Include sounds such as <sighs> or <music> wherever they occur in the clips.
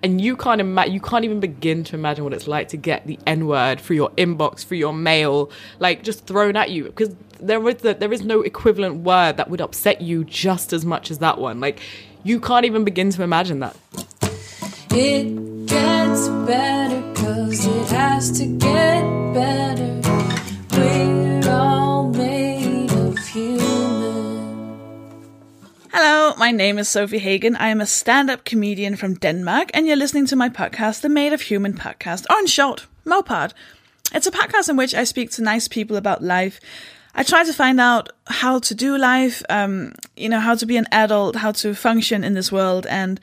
And you can't imagine, you can't even begin to imagine what it's like to get the N word through your inbox, through your mail, like just thrown at you. Because there is the, there is no equivalent word that would upset you just as much as that one. Like you can't even begin to imagine that. It gets better cause it has to get better. Hello, my name is Sofie Hagen. I am a stand up comedian from Denmark, and you're listening to my podcast, the Made of Human podcast, or in short, Mopod. It's a podcast in which I speak to nice people about life. I try to find out how to do life, um, you know, how to be an adult, how to function in this world, and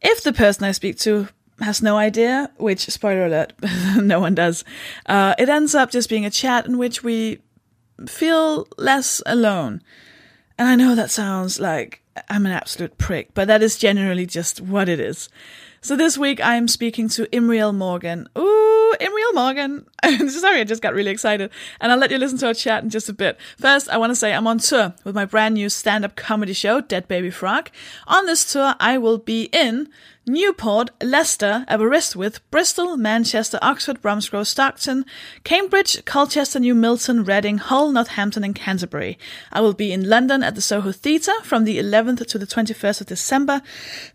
if the person I speak to has no idea, which, spoiler alert, <laughs> no one does, uh, it ends up just being a chat in which we feel less alone. And I know that sounds like I'm an absolute prick, but that is generally just what it is. So this week I am speaking to Imriel Morgan. Ooh, Imriel Morgan. <laughs> Sorry, I just got really excited. And I'll let you listen to our chat in just a bit. First, I want to say I'm on tour with my brand new stand-up comedy show, Dead Baby Frog. On this tour, I will be in Newport, Leicester, Aberystwyth, Bristol, Manchester, Oxford, Bromsgrove, Stockton, Cambridge, Colchester, New Milton, Reading, Hull, Northampton, and Canterbury. I will be in London at the Soho Theatre from the 11th to the 21st of December.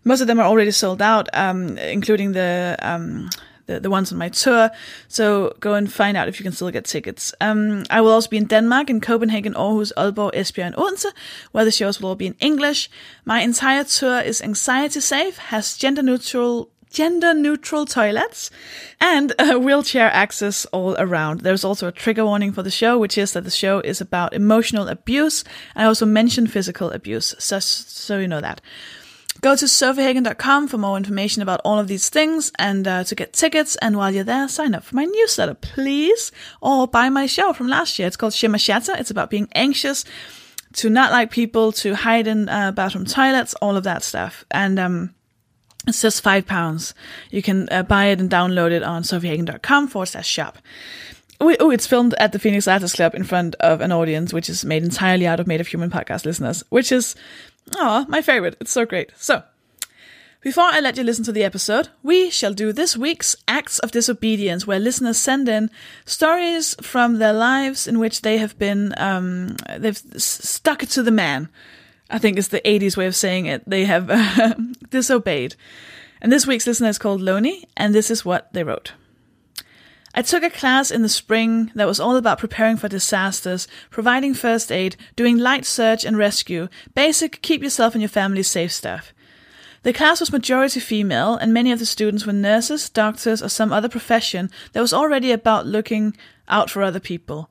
Most of them are already sold out, um, including the um, the, the ones on my tour. So go and find out if you can still get tickets. Um, I will also be in Denmark, in Copenhagen, Aarhus, Aalborg, Esbjerg, and Odense, where the shows will all be in English. My entire tour is anxiety safe, has gender neutral gender neutral toilets and wheelchair access all around. There's also a trigger warning for the show, which is that the show is about emotional abuse. I also mention physical abuse, so, so you know that. Go to sofiehagen.com for more information about all of these things and uh, to get tickets. And while you're there, sign up for my newsletter, please, or buy my show from last year. It's called Shimmer Shatter. It's about being anxious, to not like people, to hide in uh, bathroom toilets, all of that stuff. And um, it's just five pounds. You can uh, buy it and download it on sofiehagen.com forward slash shop. Oh, it's filmed at the Phoenix Artists Club in front of an audience, which is made entirely out of Made of Human podcast listeners, which is Oh, my favorite. It's so great. So, before I let you listen to the episode, we shall do this week's Acts of Disobedience, where listeners send in stories from their lives in which they have been, um, they've stuck it to the man. I think it's the 80s way of saying it. They have uh, <laughs> disobeyed. And this week's listener is called Loni, and this is what they wrote. I took a class in the spring that was all about preparing for disasters, providing first aid, doing light search and rescue, basic keep yourself and your family safe stuff. The class was majority female, and many of the students were nurses, doctors, or some other profession that was already about looking out for other people.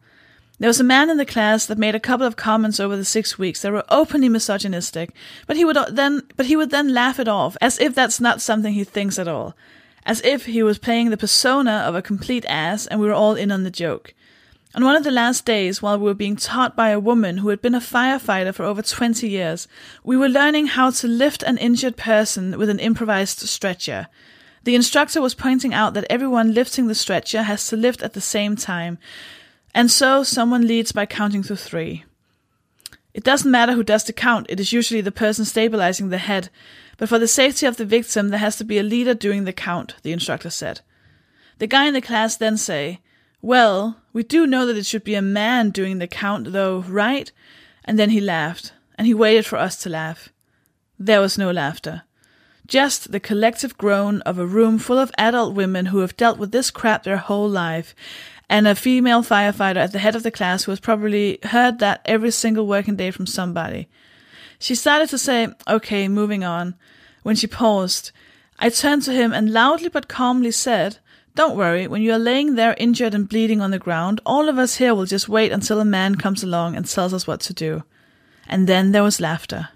There was a man in the class that made a couple of comments over the six weeks that were openly misogynistic, but he would then but he would then laugh it off as if that's not something he thinks at all as if he was playing the persona of a complete ass and we were all in on the joke. On one of the last days, while we were being taught by a woman who had been a firefighter for over 20 years, we were learning how to lift an injured person with an improvised stretcher. The instructor was pointing out that everyone lifting the stretcher has to lift at the same time, and so someone leads by counting to three. It doesn't matter who does the count, it is usually the person stabilizing the head, but for the safety of the victim, there has to be a leader doing the count, the instructor said. The guy in the class then say, Well, we do know that it should be a man doing the count, though, right? And then he laughed, and he waited for us to laugh. There was no laughter. Just the collective groan of a room full of adult women who have dealt with this crap their whole life, and a female firefighter at the head of the class who has probably heard that every single working day from somebody. She started to say, Okay, moving on. When she paused, I turned to him and loudly but calmly said, Don't worry, when you are laying there injured and bleeding on the ground, all of us here will just wait until a man comes along and tells us what to do. And then there was laughter.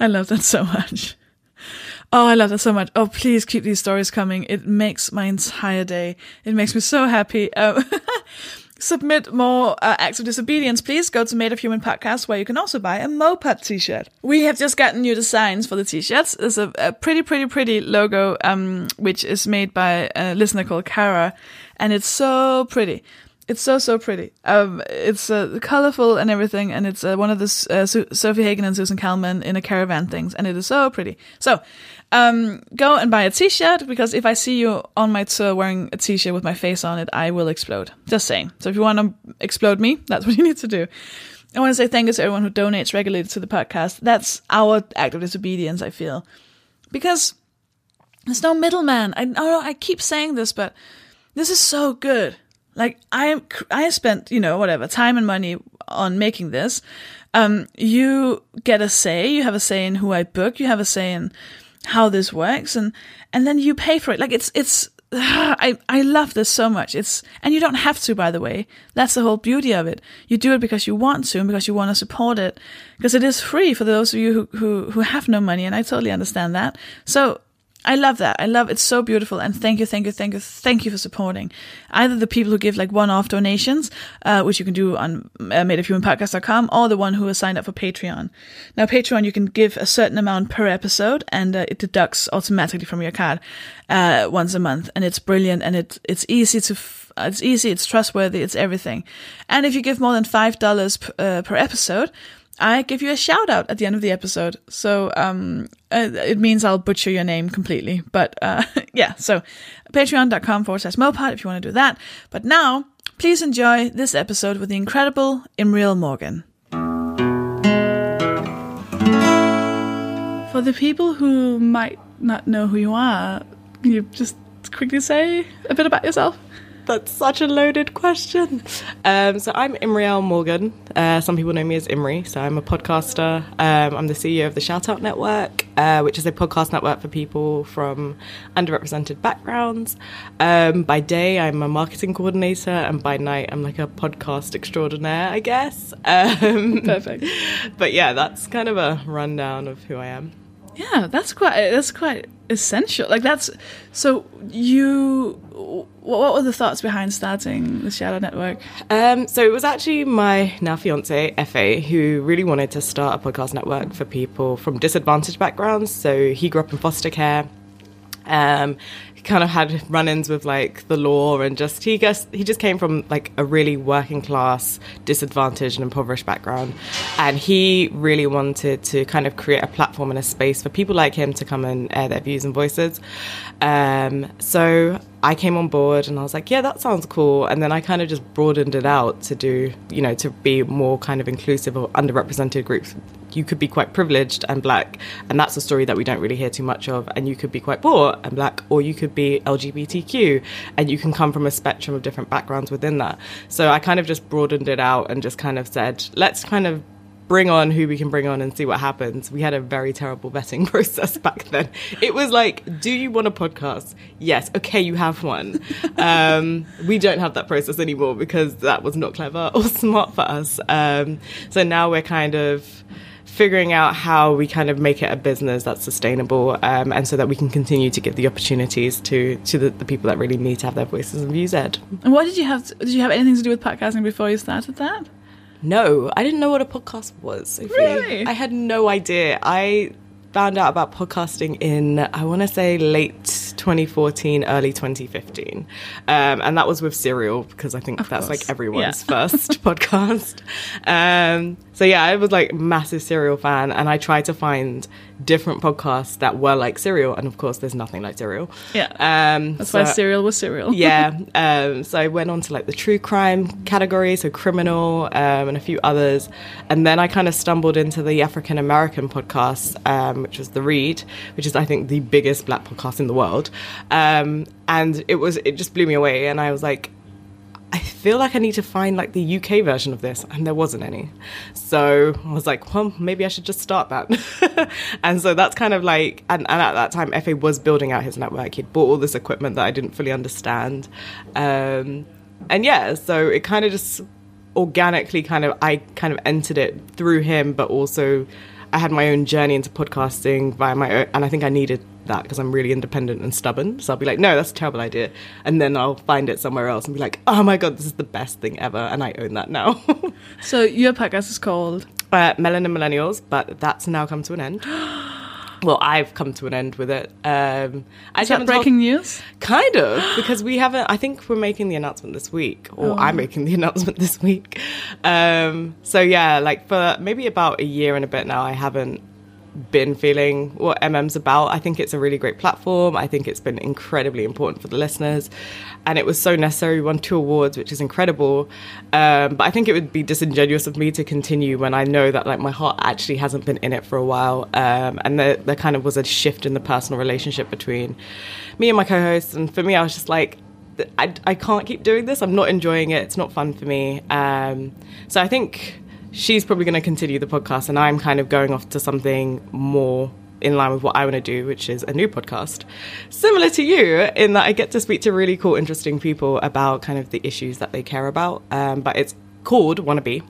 I love that so much. Oh, I love that so much. Oh, please keep these stories coming. It makes my entire day. It makes me so happy. Um, <laughs> submit more uh, acts of disobedience, please go to Made of Human Podcast, where you can also buy a Mopod t-shirt. We have just gotten new designs for the t-shirts. There's a, a pretty, pretty, pretty logo, um, which is made by a listener called Kara, and it's so pretty. It's so so pretty. Um, it's uh, colorful and everything, and it's uh, one of the uh, Sofie Hagen and Susan Calman in a caravan things, and it is so pretty. So, Um, go and buy a t-shirt because if I see you on my tour wearing a t-shirt with my face on it, I will explode. Just saying. So if you want to explode me, <laughs> that's what you need to do. I want to say thank you to everyone who donates regularly to the podcast. That's our act of disobedience, I feel. Because there's no middleman. I I keep saying this, but this is so good. Like I I spent, you know, whatever, time and money on making this. Um, you get a say, you have a say in who I book, you have a say in how this works and and then you pay for it. Like it's it's <sighs> I, I love this so much. It's and you don't have to, by the way. That's the whole beauty of it. You do it because you want to and because you want to support it. Because it is free for those of you who, who, who have no money, and I totally understand that. So I love that. I love it's so beautiful. And thank you, thank you, thank you, thank you for supporting either the people who give like one-off donations, uh, which you can do on uh, madeofhumanpodcast.com, or the one who has signed up for Patreon. Now, Patreon, you can give a certain amount per episode, and uh, it deducts automatically from your card uh, once a month, and it's brilliant, and it it's easy to. F- it's easy, it's trustworthy, it's everything. And if you give more than $5 p- uh, per episode, I give you a shout out at the end of the episode. So um, uh, it means I'll butcher your name completely. But uh, <laughs> yeah, so patreon.com forward slash mopod if you want to do that. But now, please enjoy this episode with the incredible Imriel Morgan. For the people who might not know who you are, can you just quickly say a bit about yourself? That's such a loaded question. Um, so I'm Imriel Morgan. Uh, some people know me as Imri. So I'm a podcaster. Um, I'm the CEO of the ShoutOut Network, uh, which is a podcast network for people from underrepresented backgrounds. Um, by day, I'm a marketing coordinator, and by night, I'm like a podcast extraordinaire, I guess. Um, Perfect. <laughs> But yeah, that's kind of a rundown of who I am. Yeah, that's quite that's quite essential. Like that's so you. What, what were the thoughts behind starting the ShoutOut Network? Um, so it was actually my now fiance Fa who really wanted to start a podcast network for people from disadvantaged backgrounds. So he grew up in foster care. Um, kind of had run-ins with like the law and just he guess he just came from like a really working class, disadvantaged and impoverished background, and he really wanted to kind of create a platform and a space for people like him to come and air their views and voices. Um, so I came on board and I was like, yeah, that sounds cool. And then I kind of just broadened it out to do, you know, to be more kind of inclusive or underrepresented groups. You could be quite privileged and black, and that's a story that we don't really hear too much of. And you could be quite poor and black, or you could be LGBTQ, and you can come from a spectrum of different backgrounds within that. So I kind of just broadened it out and just kind of said, let's kind of bring on who we can bring on and see what happens. We had a very terrible vetting <laughs> process back then. It was like, do you want a podcast? Yes. Okay, you have one. Um, <laughs> we don't have that process anymore because that was not clever <laughs> or smart for us. Um, so now we're kind of figuring out how we kind of make it a business that's sustainable um, and so that we can continue to give the opportunities to to the, the people that really need to have their voices and views aired. And what did you have? Did you have anything to do with podcasting before you started that? No, I didn't know what a podcast was. Sophie. Really? I had no idea. I found out about podcasting in, I want to say, late 2014, early 2015. Um, and that was with Serial, because I think Of that's course. like everyone's Yeah. <laughs> first podcast. Um, so yeah, I was like massive Serial fan, and I tried to find different podcasts that were like Serial. And of course, there's nothing like Serial. Yeah. Um, That's why Serial was Serial. <laughs> yeah. <laughs> Um, so I went on to like the true crime category, so criminal um, and a few others. And then I kind of stumbled into the African American podcast, um, which was The Read, which is, I think, the biggest black podcast in the world. Um, and it was, it just blew me away. And I was like, I feel like I need to find like the UK version of this, and there wasn't any. So I was like, well, maybe I should just start that. <laughs> and so that's kind of like, and, and at that time, FA was building out his network. He'd bought all this equipment that I didn't fully understand. Um, and yeah, so it kind of just organically kind of, I kind of entered it through him, but also I had my own journey into podcasting via my own, and I think I needed that because I'm really independent and stubborn. So I'll be like, no, that's a terrible idea. And then I'll find it somewhere else and be like, oh my God, this is the best thing ever. And I own that now. <laughs> So your podcast is called uh, Melanin Millennials, but that's now come to an end. <gasps> well, I've come to an end with it. Um, I Is that breaking news? Kind of, <gasps> because we haven't. I think we're making the announcement this week, or Oh. I'm making the <laughs> announcement this week. Um, so yeah, like for maybe about a year and a bit now, I haven't been feeling what MM's about. I think it's a really great platform. I think it's been incredibly important for the listeners. And it was so necessary. We won two awards, which is incredible. Um, but I think it would be disingenuous of me to continue when I know that like my heart actually hasn't been in it for a while. Um, and there, there kind of was a shift in the personal relationship between me and my co-host. And for me, I was just like, I, I can't keep doing this. I'm not enjoying it. It's not fun for me. Um, so I think she's probably going to continue the podcast, and I'm kind of going off to something more in line with what I want to do, which is a new podcast. Similar to you, in that I get to speak to really cool, interesting people about kind of the issues that they care about. Um, but it's called Wanna Be.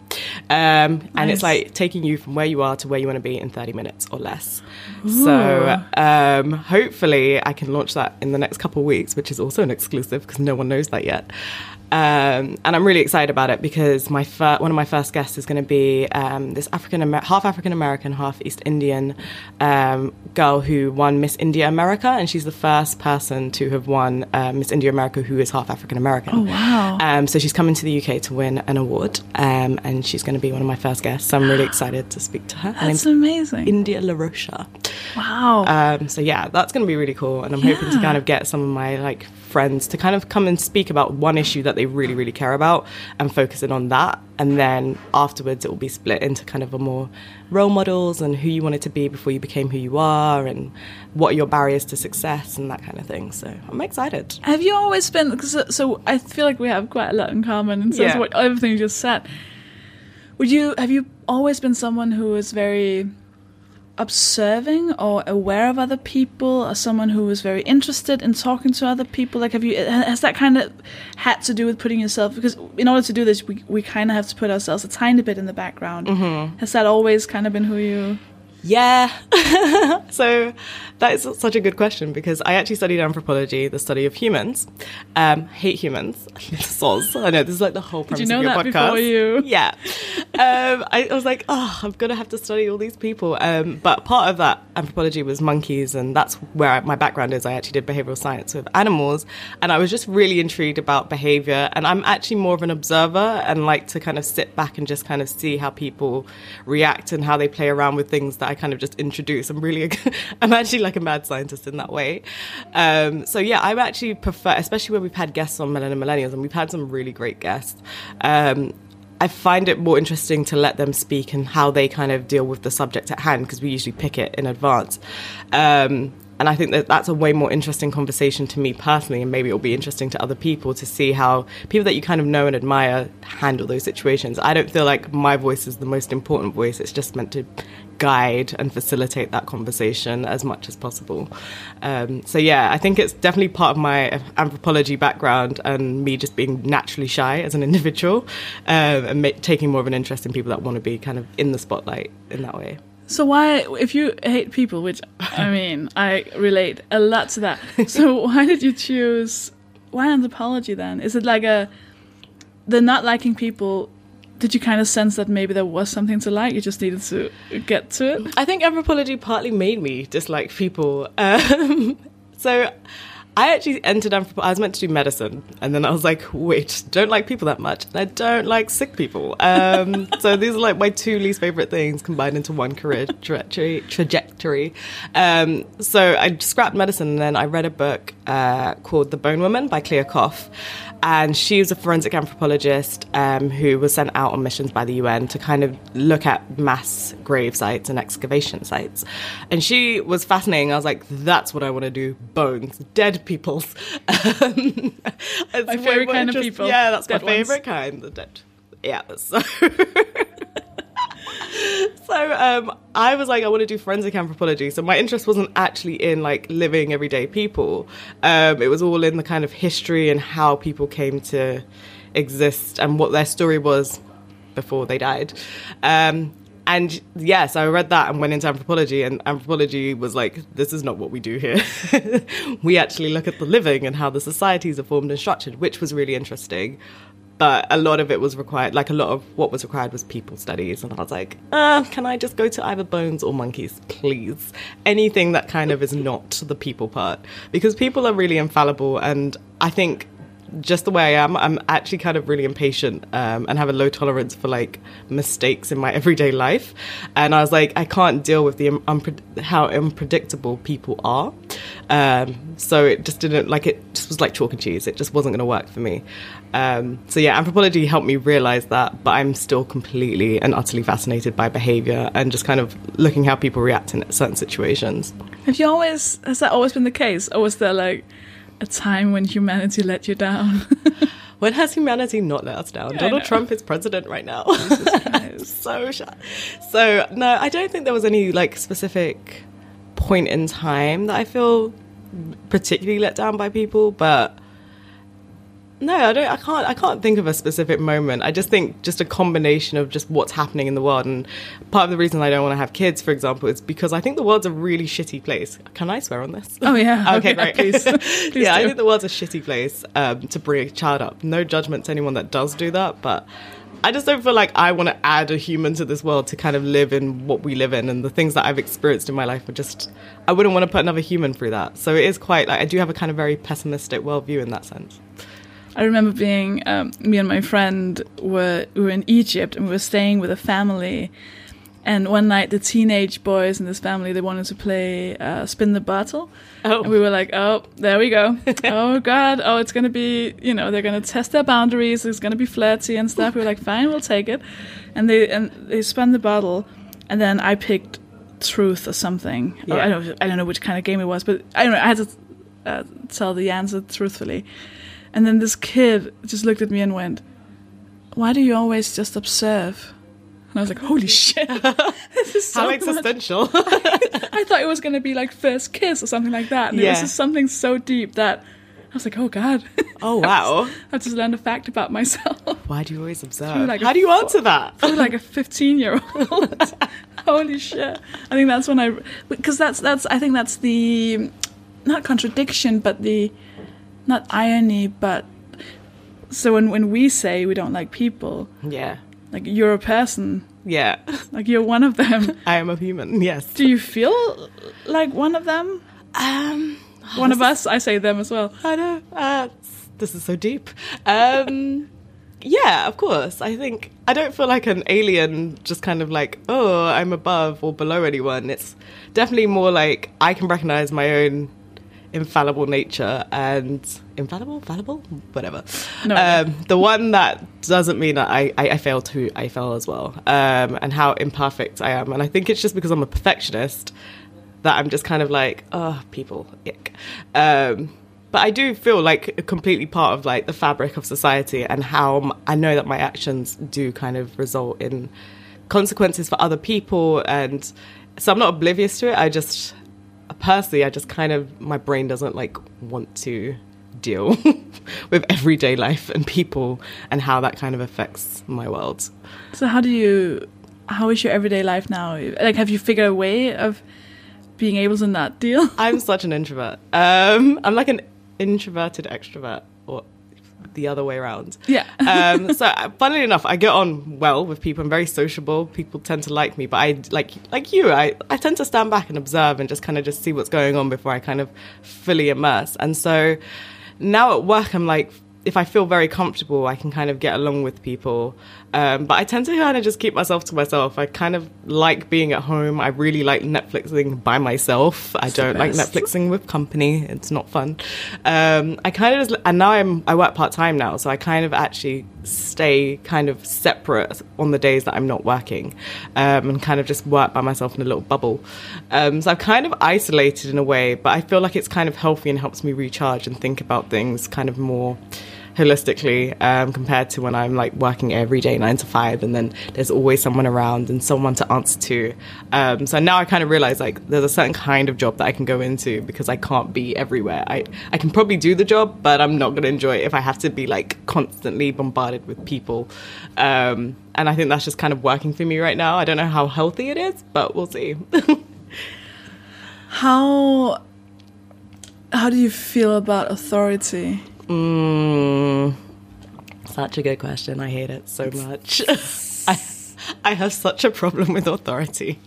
Um, and it's like taking you from where you are to where you want to be in 30 minutes or less. So um, hopefully I can launch that in the next couple of weeks, which is also an exclusive because no one knows that yet. Um, and I'm really excited about it because my fir- one of my first guests is going to be um, this African Amer- half African American, half East Indian um, girl who won Miss India America, and she's the first person to have won uh, Miss India America who is half African American. Oh, wow. Um, so she's coming to the UK to win an award, um, and she's going to be one of my first guests. So I'm really excited to speak to her. That's amazing. India LaRocha. wow. Um, so yeah, that's going to be really cool, and I'm hoping to kind of get some of my like friends to kind of come and speak about one issue that they really, really care about, and focus in on that. And then afterwards, it will be split into kind of a more role models and who you wanted to be before you became who you are, and what are your barriers to success and that kind of thing. So I'm excited. Have you always been? Cause, uh, so I feel like we have quite a lot in common in terms Yeah. of what everything you just said. Would you have you always been someone who is very observing or aware of other people, or someone who is very interested in talking to other people? Like, have you has that kind of had to do with putting yourself? Because in order to do this, we we kind of have to put ourselves a tiny bit in the background. Mm-hmm. Has that always kind of been who you? Yeah. <laughs> so that is such a good question because I actually studied anthropology, the study of humans. Um, hate humans. <laughs> Soz. I know this is like the whole premise you know of your that podcast. before you- <laughs> Yeah. Um, I, I was like, oh, I'm gonna have to study all these people. Um, but part of that anthropology was monkeys, and that's where I, my background is. I actually did behavioral science with animals, and I was just really intrigued about behavior. And I'm actually more of an observer and like to kind of sit back and just kind of see how people react and how they play around with things that I kind of just introduce. I'm really, <laughs> I'm actually like a mad scientist in that way. Um, so yeah, I actually prefer, especially when we've had guests on Melanin Millennials, and we've had some really great guests. Um, I find it more interesting to let them speak and how they kind of deal with the subject at hand because we usually pick it in advance. Um, and I think that that's a way more interesting conversation to me personally, and maybe it'll be interesting to other people to see how people that you kind of know and admire handle those situations. I don't feel like my voice is the most important voice, it's just meant to guide and facilitate that conversation as much as possible. Um, so, yeah, I think it's definitely part of my anthropology background and me just being naturally shy as an individual um, and ma- taking more of an interest in people that want to be kind of in the spotlight in that way. So why, if you hate people, which I mean, I relate a lot to that. <laughs> So why did you choose why anthropology then? Is it like a the not liking people? Did you kind of sense that maybe there was something to like? You just needed to get to it. I think anthropology partly made me dislike people. Um, <laughs> so I actually entered anthropology. I was meant to do medicine, and then I was like, wait, don't like people that much, and I don't like sick people. Um, <laughs> so these are like my two least favorite things combined into one career trajectory. trajectory. Um, so I scrapped medicine, and then I read a book uh, called The Bone Woman by Clea Koff. And she was a forensic anthropologist um, who was sent out on missions by the UN to kind of look at mass grave sites and excavation sites. And she was fascinating. I was like, that's what I want to do bones, dead people's. <laughs> Um, My favorite kind of people, Yeah, that's my dead ones. favorite kind, the dead. Yeah, so. <laughs> <laughs> So um, I was like, I want to do forensic anthropology. So my interest wasn't actually in like living everyday people. Um, it was all in the kind of history and how people came to exist and what their story was before they died. Um, and yes, I read that and went into anthropology, and anthropology was like, this is not what we do here. <laughs> we actually look at the living and how the societies are formed and structured, which was really interesting but a lot of it was required like a lot of what was required was people studies and i was like uh, can i just go to either bones or monkeys please? Anything that kind of is not the people part because people are really infallible and i think just the way I am. I'm actually kind of really impatient um, and have a low tolerance for like mistakes in my <laughs> everyday life. And I was like, I can't deal with the unpre- how unpredictable people are. Um, so it just didn't like it. Just was like chalk and cheese. It just wasn't going to work for me. Um, so yeah, anthropology helped me realize that. But I'm still completely and utterly fascinated by behavior and just kind of looking how people react in certain situations. Have you always has that always been the case, or was there like a time when humanity let you down? <laughs> When has humanity not let us down? I Donald. Trump is president right now. <laughs> So shy. So no, I don't think there was any like specific point in time that I feel particularly let down by people, but no, I don't. I can't. I can't think of a specific moment. I just think just a combination of just what's happening in the world, and part of the reason I don't want to have kids, for example, is because I think the world's a really shitty place. Can I swear on this? Oh, yeah. <laughs> okay, Okay, <laughs> great. please. <laughs> Please yeah, I think the world's a shitty place um, to bring a child up. No judgment to anyone that does do that, but I just don't feel like I want to add a human to this world to kind of live in what we live in, and the things that I've experienced in my life are just. I wouldn't want to put another human through that. So it is quite like I do have a kind of very pessimistic worldview in that sense. I remember being um, me and my friend were we were in Egypt and we were staying with a family. And one night, the teenage boys in this family they wanted to play uh, spin the bottle, Oh. and we were like, "Oh, there we go! <laughs> oh God! Oh, it's gonna be you know they're gonna test their boundaries. It's gonna be flirty and stuff." We were like, "Fine, we'll take it." And they and they spun the bottle, and then I picked truth or something. Or Yeah. I don't I don't know which kind of game it was, but I don't know. I had to uh, tell the answer truthfully. And then this kid just looked at me and went, "Why do you always just observe?" And I was like, "Holy <laughs> shit! <laughs> this is so How existential. <laughs> I thought it was going to be like first kiss or something like that, and it was just something so deep that I was like, "Oh God!" oh wow. I just learned a fact about myself. Why do you always observe? like a How do you answer that? I like a 15 year old. Holy shit! I think that's when I because that's that's I think that's the not contradiction, but the not irony, but so when when we say we don't like people, Yeah. like you're a person, Yeah. <laughs> like you're one of them. <laughs> I am a human. Yes. Do you feel like one of them? Um. One of us? I say them as well. I know. Uh, this is so deep. Um, yeah, of course. I think I don't feel like an alien, just kind of like, oh, I'm above or below anyone. It's definitely more like I can recognize my own infallible nature and infallible, fallible, whatever. No. um, the one that doesn't mean that I, I, I fail too. I fail as well, um, and how imperfect I am. And I think it's just because I'm a perfectionist that I'm just kind of like, oh, people, ick. Um, but I do feel like a completely part of like the fabric of society and how m- I know that my actions do kind of result in consequences for other people. And so I'm not oblivious to it. I just, personally, I just kind of, my brain doesn't like want to deal <laughs> with everyday life and people and how that kind of affects my world. So how do you? How is your everyday life now? Like, have you figured a way of being able to not deal? <laughs> I'm such an introvert. Um, I'm like an introverted extrovert, or the other way around. Yeah. um, <laughs> so, uh, funnily enough, I get on well with people. I'm very sociable. People tend to like me, but I like like you. I I tend to stand back and observe and just kind of just see what's going on before I kind of fully immerse. And so now at work, I'm like. If I feel very comfortable, I can kind of get along with people. Um, but I tend to kind of just keep myself to myself. I kind of like being at home. I really like Netflixing by myself. I It's don't like. Netflixing with company. It's not fun. Um, I kind of just, and now I'm I work part time now, so I kind of actually stay kind of separate on the days that I'm not working, um, and kind of just work by myself in a little bubble. Um, so I've kind of isolated in a way, but I feel like it's kind of healthy and helps me recharge and think about things kind of more holistically um, compared to when I'm like working every day nine to five and then there's always someone around and someone to answer to. Um, so now I kind of realize like there's a certain kind of job that I can go into because I can't be everywhere. I, I can probably do the job, but I'm not going to enjoy it if I have to be like constantly bombarded with people. Um, and I think that's just kind of working for me right now. I don't know how healthy it is, but we'll see. <laughs> How how do you feel about authority? Mm, such a good question. I hate it so much. <laughs> I, I have such a problem with authority.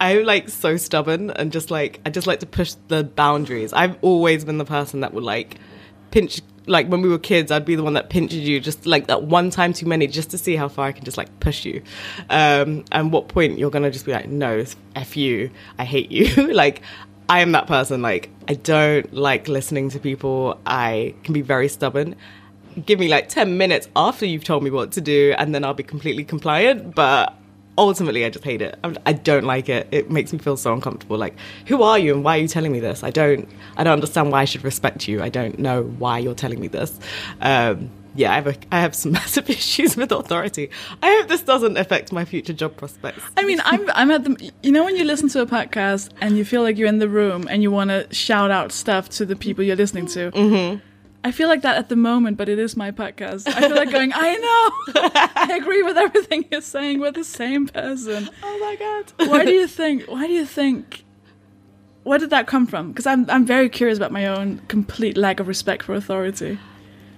I'm like so stubborn and just like I just like to push the boundaries. I've always been the person that would like pinch like when we were kids, I'd be the one that pinches you just like that one time too many, just to see how far I can just like push you. Um, and what point you're gonna just be like, no, f you, I hate you. <laughs> like I am that person. Like I don't like listening to people. I can be very stubborn. Give me like ten minutes after you've told me what to do, and then I'll be completely compliant. But ultimately i just hate it I'm- don't like it it makes me feel so uncomfortable like who are you and why are you telling me this i don't i don't understand why i should respect you i don't know why you're telling me this um yeah, I have, a, I have some <laughs> massive issues with authority. I hope this doesn't affect my future job prospects. I mean, I'm I'm at the you know when you listen to a podcast and you feel like you're in the room and you want to shout out stuff to the people you're listening to. Mm-hmm. I feel like that at the moment, but it is my podcast. I feel like going, I know, <laughs> I agree with everything you're saying. We're the same person. Oh my god. Why do you think? Why do you think? Where did that come from? Because I'm I'm very curious about my own complete lack of respect for authority.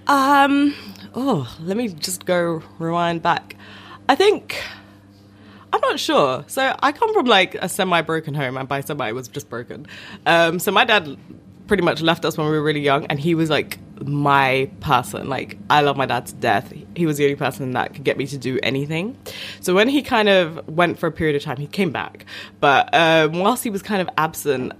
Um. Oh, let me just go rewind back. I think I'm not sure. So I come from like a semi-broken home, and by semi it was just broken. Um. So my dad pretty much left us when we were really young, and he was like my person. Like I love my dad to death. He was the only person that could get me to do anything. So when he kind of went for a period of time, he came back. But um, whilst he was kind of absent,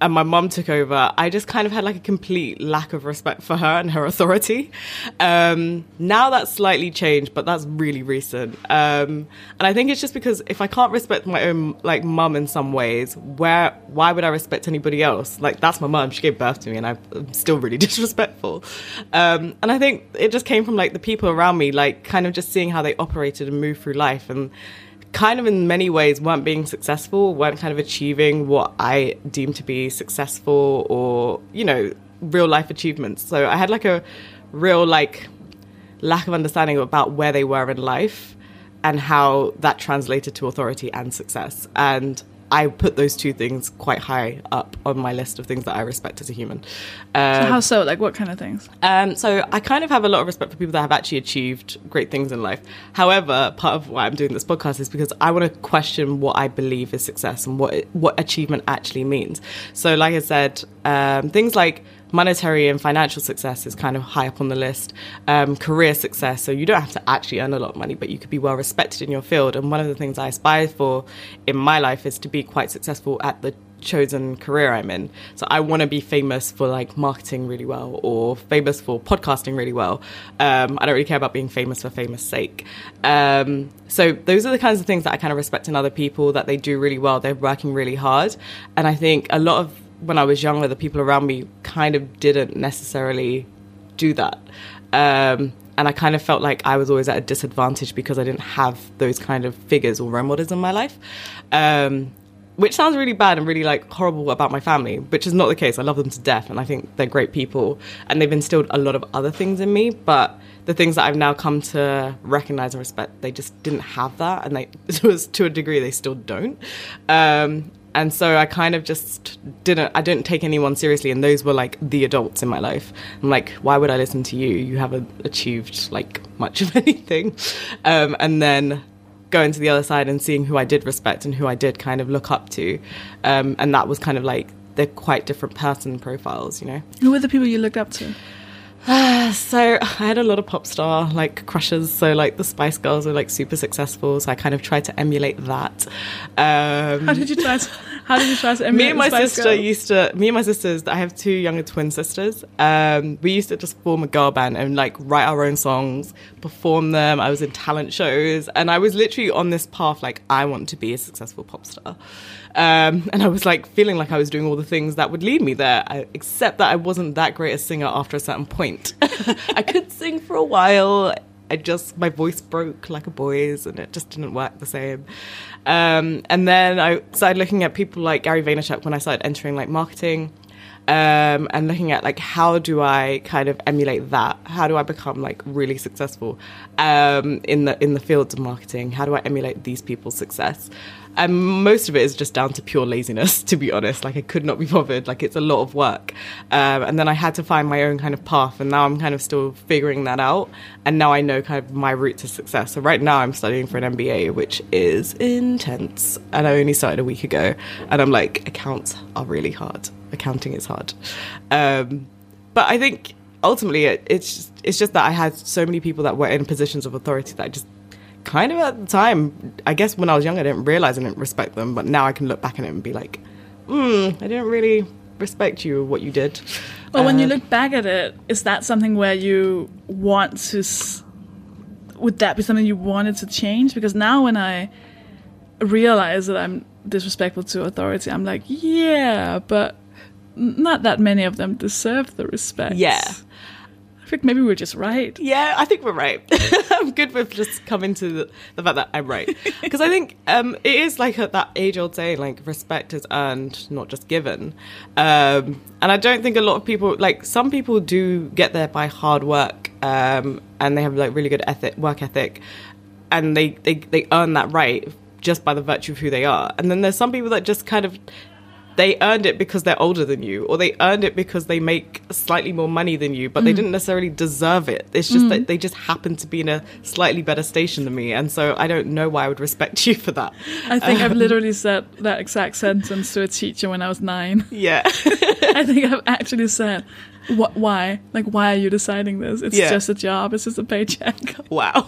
and my mum took over, I just kind of had like a complete lack of respect for her and her authority. Um, now that's slightly changed, but that's really recent. Um, and I think it's just because if I can't respect my own like mum in some ways, where why would I respect anybody else? Like that's my mum; she gave birth to me, and I'm still really <laughs> disrespectful. Um, and I think it just came from like the people around me, like kind of just seeing how they operated and moved through life and kind of in many ways weren't being successful, weren't kind of achieving what I deemed to be successful or, you know, real life achievements. So I had like a real like lack of understanding about where they were in life and how that translated to authority and success. And I put those two things quite high up on my list of things that I respect as a human. Um, How so? Like what kind of things? um, so I kind of have a lot of respect for people that have actually achieved great things in life. However, part of why I'm doing this podcast is because I want to question what I believe is success and what what achievement actually means. So, like I said, um, things like monetary and financial success is kind of high up on the list. Um, career success, so you don't have to actually earn a lot of money, but you could be well respected in your field. And one of the things I aspire for in my life is to be quite successful at the chosen career I'm in. So I want to be famous for like marketing really well or famous for podcasting really well. Um, I don't really care about being famous for famous sake. Um, so those are the kinds of things that I kind of respect in other people that they do really well. They're working really hard. And I think a lot of when I was younger, the people around me kind of didn't necessarily do that. Um, and I kind of felt like I was always at a disadvantage because I didn't have those kind of figures or role models in my life. Um, which sounds really bad and really like horrible about my family, which is not the case. I love them to death and I think they're great people and they've instilled a lot of other things in me. But the things that I've now come to recognize and respect, they just didn't have that. And they, <laughs> to, a- degree, they still don't. Um, and so I kind of just didn't, I didn't take anyone seriously. And those were like the adults in my life. I'm like, why would I listen to you? You haven't achieved like much of <laughs> anything. Um, and then going to the other side and seeing who I did respect and who I did kind of look up to. Um, and that was kind of like they're quite different person profiles, you know. Who were the people you looked up to? <sighs> So I had a lot of pop star like crushes. So like the Spice Girls were like super successful. So I kind of tried to emulate that. Um, How did you try? To, how did you try to emulate? <laughs> me and my sister Girls? used to me and my sisters i have two younger twin sisters um, we used to just form a girl band and like write our own songs perform them i was in talent shows and i was literally on this path like i want to be a successful pop star um, <laughs> and i was like feeling like i was doing all the things that would lead me there I, except that i wasn't that great a singer after a certain point <laughs> i could sing for a while I just my voice broke like a boy's, and it just didn't work the same. Um, and then I started looking at people like Gary Vaynerchuk when I started entering like marketing, um, and looking at like how do I kind of emulate that? How do I become like really successful um, in the in the fields of marketing? How do I emulate these people's success? And most of it is just down to pure laziness, <laughs> to be honest. Like I could not be bothered. Like it's a lot of work. Um, and then I had to find my own kind of path. And now I'm kind of still figuring that out. And now I know kind of my route to success. So right now I'm studying for an MBA, which is intense. And I only started a week ago. And I'm like, accounts are really hard. Accounting is hard. Um, but I think ultimately, it, it's just, it's just that I had so many people that were in positions of authority that I just kind of at the time, I guess when I was young, I didn't realize I didn't respect them, but now I can look back at it and be like, hmm, I didn't really respect you what you did. Well, when you Uh, look back at it, is that something where you want to? S- would that be something you wanted to change? Because now, when I realize that I'm disrespectful to authority, I'm like, yeah, but not that many of them deserve the respect. Yeah. Think maybe we're just right. Yeah, I think we're right. <laughs> I'm good with just coming to the, the fact that I'm right. <laughs> Because I think um, it is like a, that age old saying, like, respect is earned, not just given. Um, and I don't think a lot of people, like, some people do get there by hard work um, and they have, like, really good ethic, work ethic. And they, they, they earn that right just by the virtue of who they are. And then there's some people that just kind of they earned it because they're older than you, or they earned it because they make slightly more money than you, but they mm. didn't necessarily deserve it. It's just that mm. they just happen to be in a slightly better station than me, and so I don't know why I would respect <laughs> you for that. I think I've um, literally said that exact sentence to a teacher when I was nine. Yeah, <laughs> I think I've <laughs> actually said, "What? Why? Like, why are you deciding this? It's Yeah. just a job. It's just a paycheck." wow.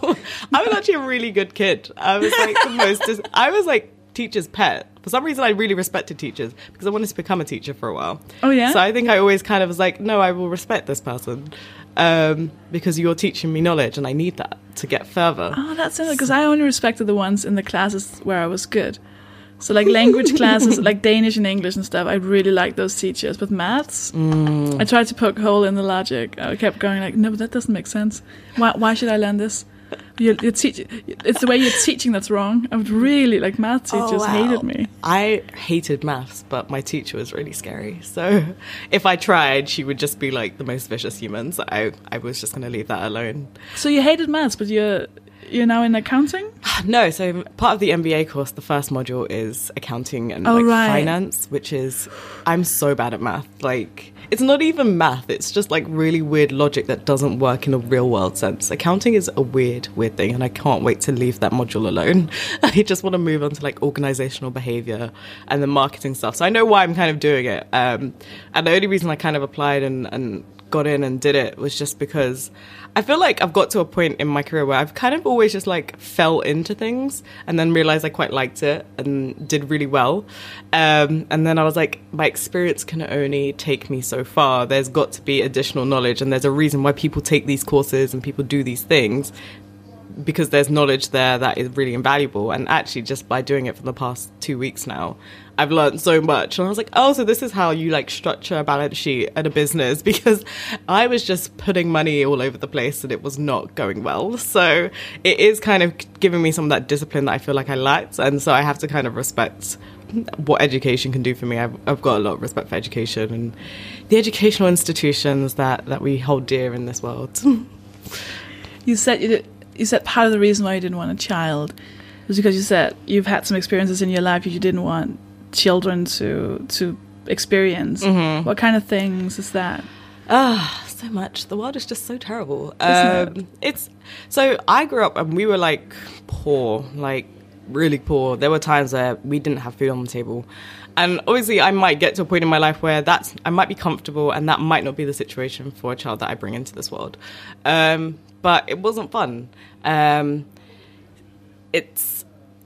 I was actually a really good kid. I was like the most. Dis- I was like teacher's pet. For some reason, I really respected teachers because I wanted to become a teacher for a while. Oh, yeah? So I think I always kind of was like, no, I will respect this person um, because you're teaching me knowledge, and I need that to get further. Oh, that's it. Because I only respected the ones in the classes where I was good. So like <laughs> language classes, like Danish and English and stuff, I really liked those teachers. But maths, I tried to poke a hole in the logic. I kept going like, no, but that doesn't make sense. Why, why should I learn this? You're, you're teach- it's the way you're teaching that's wrong. I would really like math oh, teachers Oh, wow. hated me. I hated maths, but my teacher was really scary. So <laughs> if I tried, she would just be like the most vicious human. So I, I was just going to leave that alone. So you hated maths, but you're you're now in accounting. <sighs> No, so part of the MBA course, the first module is accounting and Oh, like right. finance, which is I'm so bad at math. Like it's not even math; it's just like really weird logic that doesn't work in a real world sense. Accounting is a weird, weird thing, and I can't wait to leave that module alone. <laughs> I just want to move on to like organizational behavior and the marketing stuff. So I know why I'm kind of doing it, um, and the only reason I kind of applied and, and got in and did it was just because I feel like I've got to a point in my career where I've kind of always just like fell into things and then realized I quite liked it and did really well. Um, and then I was like, my experience can only take me so far. There's got to be additional knowledge, and there's a reason why people take these courses and people do these things because there's knowledge there that is really invaluable. And actually, just by doing it for the past two weeks now, I've learned so much. And I was like, oh, so this is how you like structure a balance sheet at a business <laughs> because I was just putting money all over the place and it was not going well. So it is kind of giving me some of that discipline that I feel like I lacked. And so I have to kind of respect what education can do for me. I've, I've got a lot of respect for education and the educational institutions that, that we hold dear in this world. <laughs> You said you said part of the reason why you didn't want a child was because you said you've had some experiences in your life you didn't want children to to experience. Mm-hmm. What kind of things is that? Ah, so much. The world is just so terrible. Um, it's so I grew up and we were like poor, like really poor. There were times where we didn't have food on the table. And obviously I might get to a point in my life where that's I might be comfortable and that might not be the situation for a child that I bring into this world. Um, but it wasn't fun. Um, it's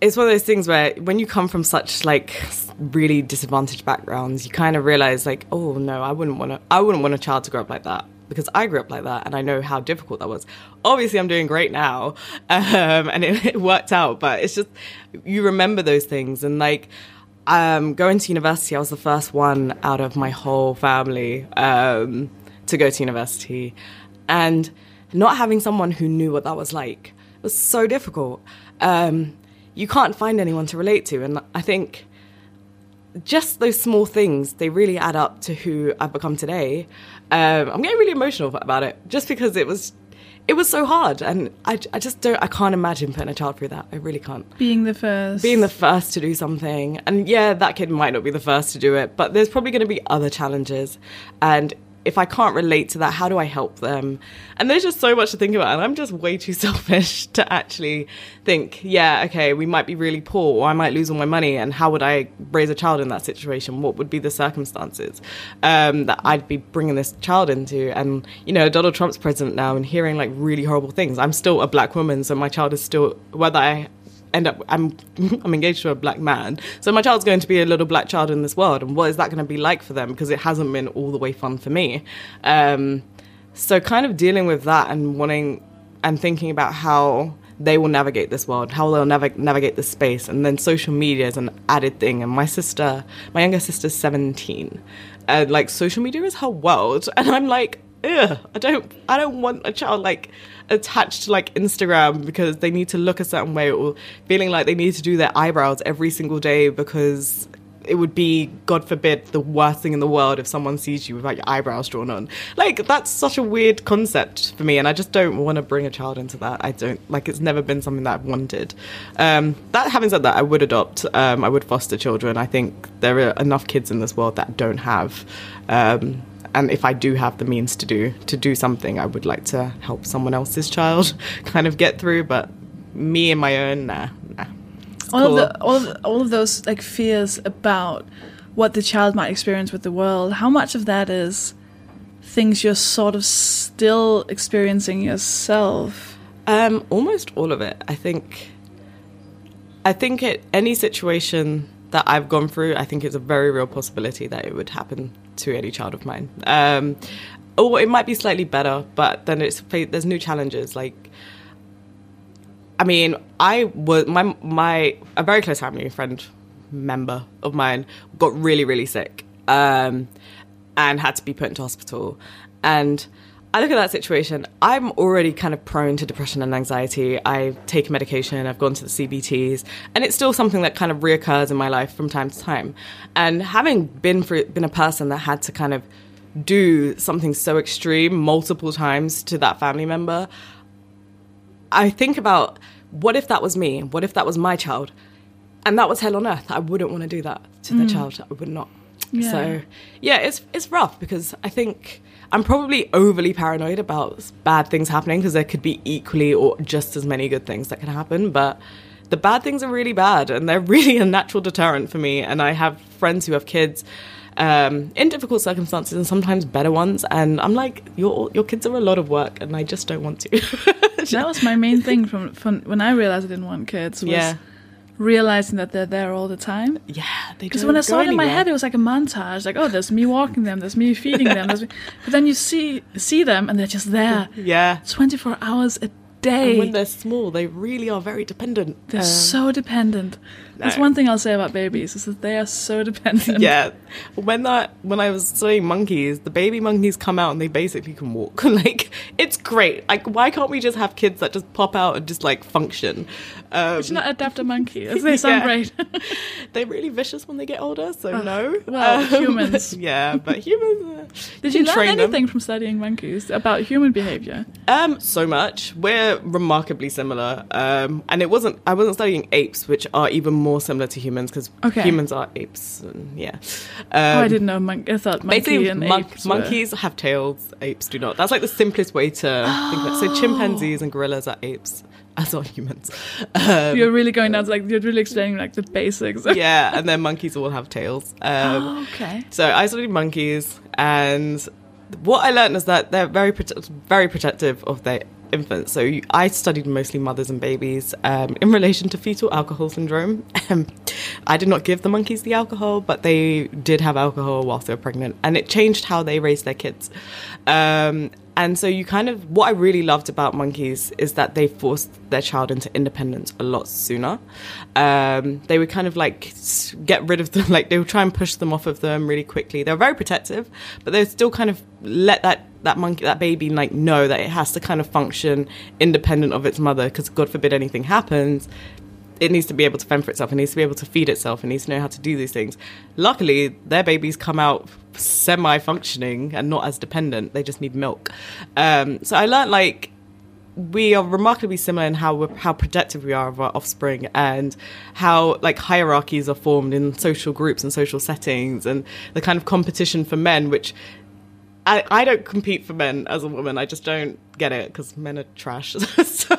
it's one of those things where when you come from such like really disadvantaged backgrounds, you kind of realize like, oh no, I wouldn't want to. I wouldn't want a child to grow up like that because I grew up like that and I know how difficult that was. Obviously, I'm doing great now, <laughs> um, and it, <laughs> it worked out. But it's just you remember those things and like. Um, going to university, I was the first one out of my whole family um, to go to university, and not having someone who knew what that was like was so difficult. Um, you can't find anyone to relate to, and I think just those small things they really add up to who I've become today. Um, I'm getting really emotional about it, just because it was it was so hard, and I, I just don't I can't imagine putting a child through that. I really can't Being the first. being the first to do something. And yeah, that kid might not be the first to do it, but there's probably going to be other challenges. And if I can't relate to that, how do I help them? And there's just so much to think about. And I'm just way too <laughs> selfish to actually think, yeah, okay, we might be really poor or I might lose all my money. And how would I raise a child in that situation? What would be the circumstances um, that I'd be bringing this child into? And, you know, Donald Trump's president now and hearing like really horrible things. I'm still a black woman, so my child is still, whether I end up I'm <laughs> I'm engaged to a black man. So my child's going to be a little black child in this world and what is that going to be like for them because it hasn't been all the way fun for me. Um, so kind of dealing with that and wanting and thinking about how they will navigate this world, how they'll nav- navigate this space, and then social media is an added thing. And my sister, my younger sister's seventeen, and like social media is her world, <laughs> and I'm like, ugh, I don't, I don't want a child like attached to like Instagram because they need to look a certain way or feeling like they need to do their eyebrows every single day because it would be, God forbid, the worst thing in the world if someone sees you without your eyebrows drawn on. Like, that's such a weird concept for me, and I just don't want to bring a child into that. I don't, like, it's never been something that I've wanted. Um, that, having said that, I would adopt, um, I would foster children. I think there are enough kids in this world that don't have. Um, and if I do have the means to do to do something, I would like to help someone else's child <laughs> kind of get through. But me and my own, nah, nah. All cool. of the all of, all of those like fears about what the child might experience with the world how much of that is things you're sort of still experiencing yourself Um, almost all of it. I think. I think it any situation that I've gone through, I think it's a very real possibility that it would happen to any child of mine. Um, or it might be slightly better, but then it's there's new challenges. Like, I mean, I was my my a very close family friend member of mine got really really sick um, and had to be put into hospital, and I look at that situation. I'm already kind of prone to depression and anxiety. I take medication. I've gone to the CBTs, and it's still something that kind of reoccurs in my life from time to time. And having been for, been a person that had to kind of do something so extreme multiple times to that family member, I think about what if that was me? What if that was my child? And that was hell on earth. I wouldn't want to do that to the mm. child. I would not. Yeah. So yeah, it's it's rough because I think I'm probably overly paranoid about bad things happening because there could be equally or just as many good things that can happen, but the bad things are really bad and they're <laughs> really a natural deterrent for me. And I have friends who have kids um, in difficult circumstances and sometimes better ones, and I'm like, your your kids are a lot of work, and I just don't want to. <laughs> that was my main thing from, from when i realized i didn't want kids was yeah, realizing that they're there all the time yeah. Because when I saw it in my head, it was like a montage. Like, oh, there's me walking them, there's me feeding them. There's me. <laughs> But then you see see them, and they're just there, yeah. 24 hours a And when they're small, they really are very dependent. They're Um, so dependent. That's one thing I'll say about babies is that they are so <laughs> dependent. yeah when that when i was studying monkeys the baby monkeys come out and they basically can walk <laughs> like it's great like why can't we just have kids that just pop out and just like function um, It's not adapt a monkey. as <laughs> They sound great. they're really vicious when they get older so Ugh, no well, Um, humans. yeah but humans uh, Did can you learn train them. anything from studying monkeys about human behavior? Um, so much. We're remarkably similar. Um, and it wasn't. I wasn't studying apes, which are even more similar to humans because Okay. humans are apes. And yeah. oh, I Um, didn't know. Mon- I thought monkey and mon- apes were- monkeys have tails. Apes do not. That's like the simplest way to think about. it. So chimpanzees and gorillas are apes, as are humans. Um, You're really going down to like you're really explaining like the basics. <laughs> yeah, and then monkeys all have tails. Um, Oh, okay. So I studied monkeys, and what I learned is that they're very prote- very protective of their infants. So I studied mostly mothers and babies um, in relation to fetal alcohol syndrome. Um, I did not give the monkeys the alcohol, but they did have alcohol whilst they were pregnant, and it changed how they raised their kids. Um, and so you kind of what I really loved about monkeys is that they forced their child into independence a lot sooner. Um, they would kind of like get rid of them, <laughs> like they would try and push them off of them really quickly. They're very protective, but they still kind of let that that monkey that baby like know that it has to kind of function independent of its mother because God forbid anything happens, it needs to be able to fend for itself. It needs to be able to feed itself. It needs to know how to do these things. Luckily, their babies come out semi-functioning and not as dependent. They just need milk. Um, so I learned like we are remarkably similar in how how protective we are of our offspring and how like hierarchies are formed in social groups and social settings and the kind of competition for men which I, I don't compete for men as a woman. I just don't get it because men are trash. <laughs> so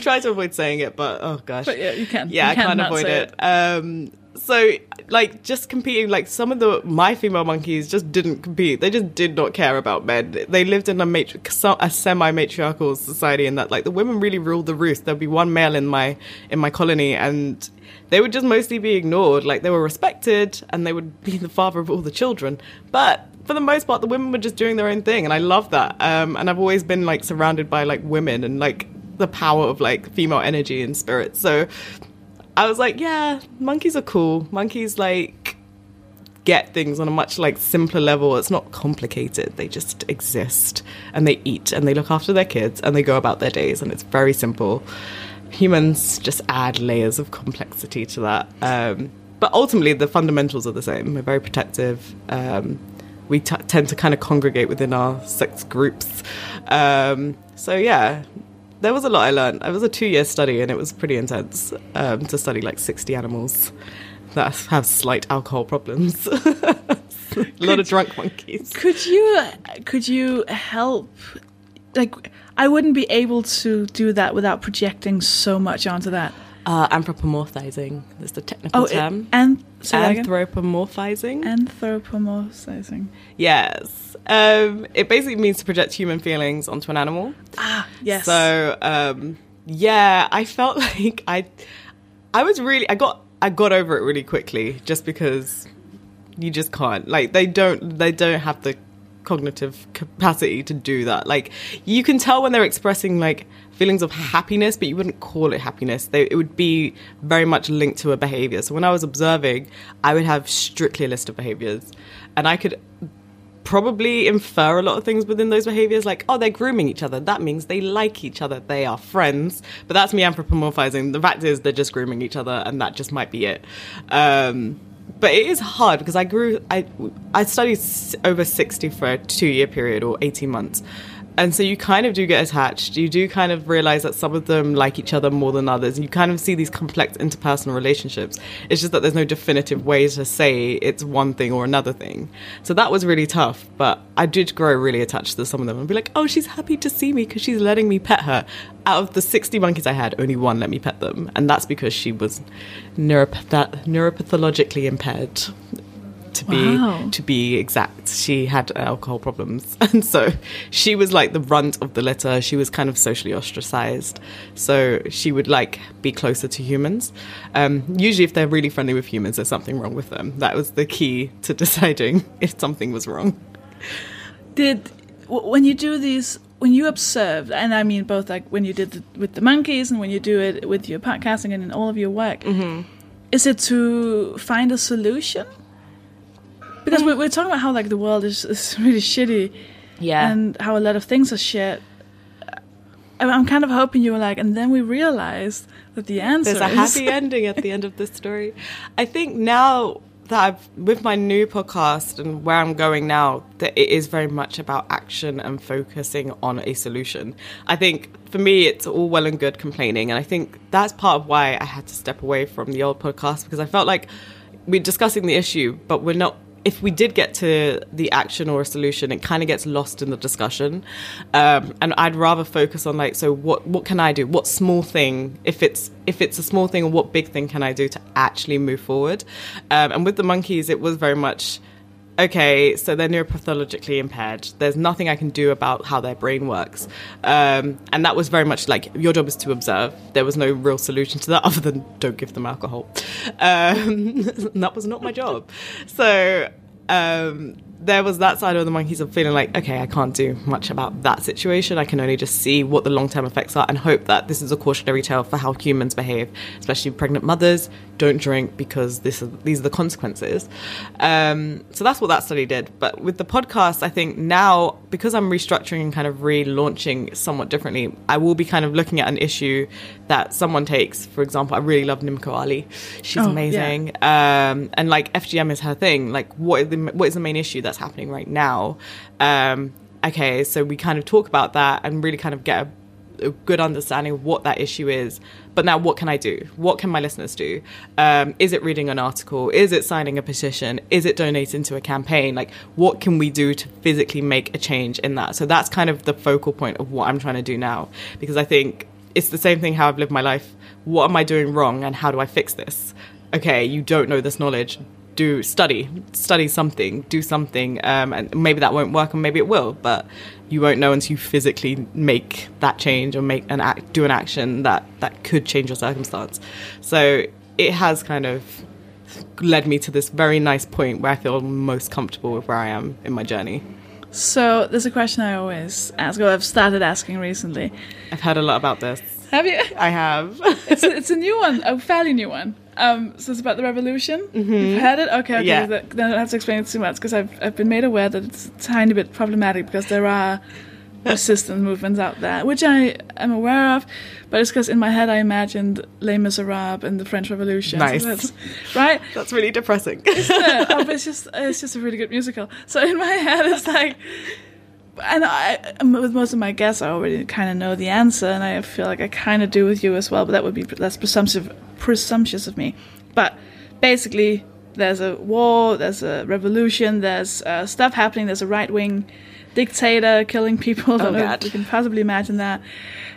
I <laughs> try to avoid saying it, but oh gosh. But yeah, you can. Yeah, You I can can't avoid say it. Um, so like just competing, like some of the my female monkeys just didn't compete. They just did not care about men. They lived in a matri- a semi matriarchal society, in that like the women really ruled the roost. There'd be one male in my in my colony, and they would just mostly be ignored. Like they were respected, and they would be the father of all the children, but. For the most part, the women were just doing their own thing, and I love that. Um, and I've always been like surrounded by like women and like the power of like female energy and spirit. So I was like, yeah, monkeys are cool. Monkeys like get things on a much like simpler level. It's not complicated. They just exist and they eat and they look after their kids and they go about their days and it's very simple. Humans just add layers of complexity to that. Um, but ultimately, the fundamentals are the same. We're very protective. Um, we t- tend to kind of congregate within our sex groups. Um, so yeah, there was a lot I learned. It was a two-year study, and it was pretty intense um, to study like sixty animals that have slight alcohol problems. <laughs> a lot of drunk monkeys. Could you could you help like I wouldn't be able to do that without projecting so much onto that. Uh, anthropomorphizing is the technical Oh, term. and say? Anthropomorphizing. anthropomorphizing. yes. Um, it basically means to project human feelings onto an animal. Ah, yes. So um, yeah, I felt <laughs> like I, I was really I got I got over it really quickly just because you just can't like they don't they don't have the cognitive capacity to do that. Like you can tell when they're expressing like feelings of happiness, but you wouldn't call it happiness. They, it would be very much linked to a behavior. So when I was observing, I would have strictly a list of behaviors, and I could probably infer a lot of things within those behaviors like oh they're grooming each other. That means they like each other. They are friends. But that's me anthropomorphizing. The fact is they're just grooming each other and that just might be it. Um, but it is hard because i grew i i studied over 60 for a two year period or 18 months and so you kind of do get attached. You do kind of realize that some of them like each other more than others. You kind of see these complex interpersonal relationships. It's just that there's no definitive way to say it's one thing or another thing. So that was really tough but i did grow really attached to some of them and be like oh she's happy to see me because she's letting me pet her. Out of the 60 monkeys i had only one let me pet them and that's because she was neuropath- neuropathologically impaired to be Wow. to be exact. She had alcohol problems. <laughs> And so she was like the runt of the litter. She was kind of socially ostracized. So she would like be closer to humans. Um, usually if they're really friendly with humans there's something wrong with them. That was the key to <laughs> deciding if something was wrong. Did when you do these when you observe, and I mean both like when you did it with the monkeys and when you do it with your podcasting and in all of your work, Mm-hmm. is it to find a solution? Because mm. we're, we're talking about how like the world is, is <laughs> really shitty yeah and how a lot of things are shit. I'm I'm kind of hoping you were like, and then we realized that the answer There's a happy <laughs> ending at the end of this story. I think now that I've with my new podcast and where I'm going now, that it is very much about action and focusing on a solution. I think for me, it's all well and good complaining, and I think that's part of why I had to step away from the old podcast because I felt like we're discussing the issue, but we're not if we did get to the action or a solution, it kind of gets lost in the discussion. Um, and I'd rather focus on like, so what what can I do? What small thing, if it's if it's a small thing, or what big thing can I do to actually move forward? Um, and with the monkeys, it was very much. Okay, so they're neuropathologically impaired. There's nothing I can do about how their brain works. Um, and that was very much like your job is to observe. There was no real solution to that <laughs> other than don't give them alcohol. Um, <laughs> that was not my job. So um, there was that side of the monkeys of feeling like, okay, I can't do much about that situation. I can only just see what the long term effects are and hope that this is a cautionary tale for how humans behave, especially pregnant mothers. Don't drink because this is, these are the consequences. Um, so that's what that study did. But with the podcast, I think now because I'm restructuring and kind of relaunching somewhat differently, I will be kind of looking at an issue that someone takes. For example, I really love Nimco Ali. She's Oh, yeah. amazing um, and like FGM is her thing. Like, what is the what is the main issue that's happening right now? Um, okay, so we kind of talk about that and really kind of get a a good understanding of what that issue is. But now, what can I do? What can my listeners do? Um, is it reading an article? Is it signing a petition? Is it donating to a campaign? Like, what can we do to physically make a change in that? So that's kind of the focal point of what I'm trying to do now, because I think it's the same thing how I've lived my life. What am I doing wrong, and how do I fix this? Okay, you don't know this knowledge do study study something do something um, and maybe that won't work and maybe it will but you won't know until you physically make that change or make an act do an action that that could change your circumstance so it has kind of led me to this very nice point where I feel most comfortable with where I am in my journey. So there's a question I always ask, or I've started asking recently. I've heard a lot about this. Have you? I have. <laughs> it's, a, it's a new one, a fairly new one. Um, so it's about the revolution. Mm-hmm. You've heard it? Okay, okay. Yeah. Then I don't have to explain it too much because I've, I've been made aware that it's a tiny bit problematic because there are resistance movements out there, which I am aware of. But it's because in my head I imagined Les Miserables and the French Revolution. So Nice. that's- right? <laughs> That's really depressing. Yeah, <laughs> oh, it's just it's just a really good musical. So in my head, it's like, and I with most of my guests, I already kind of know the answer, and I feel like I kind of do with you as well. But that would be that's presumptive, presumptuous of me. But basically, there's a war, there's a revolution, there's uh, stuff happening. There's a right wing dictator killing people. <laughs> I Oh, don't know God. if you can possibly imagine that.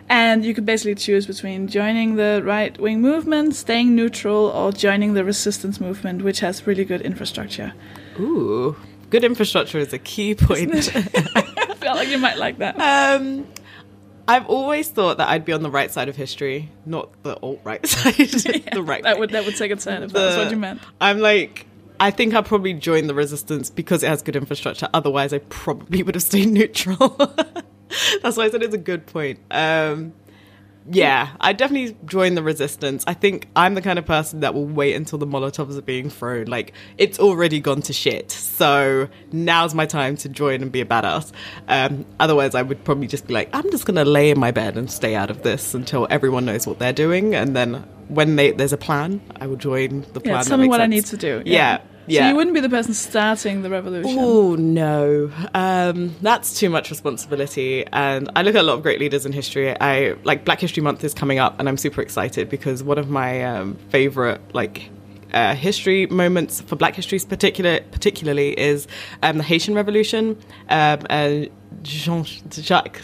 And you could basically choose between joining the right wing movement, staying neutral, or joining the resistance movement, which has really good infrastructure. Ooh, good infrastructure is a key point. <laughs> I feel like you might like that. um, I've always thought that I'd be on the right side of history, not the alt right <laughs> side. the right. that would that would take a turn if that's what you meant. I'm like, I think I'll probably joined the resistance because it has good infrastructure. Otherwise, I probably would have stayed <laughs> neutral. That's why I said it's a good point. Um, yeah, I definitely joined the resistance. I think I'm the kind of person that will wait until the Molotovs are being thrown. Like, it's already gone to shit. So now's my time to join and be a badass. Um, otherwise, I would probably just be like, I'm just going to lay in my bed and stay out of this until everyone knows what they're doing. And then when they, there's a plan, I will join the plan. Yeah, tell me what I need to do. Yeah. Yeah. So you wouldn't be the person starting the revolution. Oh no, um, that's too much responsibility. And I look at a lot of great leaders in history. I like Black History Month is coming up, and I'm super excited because one of my um, favorite like. Uh, history moments for Black histories, particular particularly, is um, the Haitian Revolution. Um, uh, Jean Jacques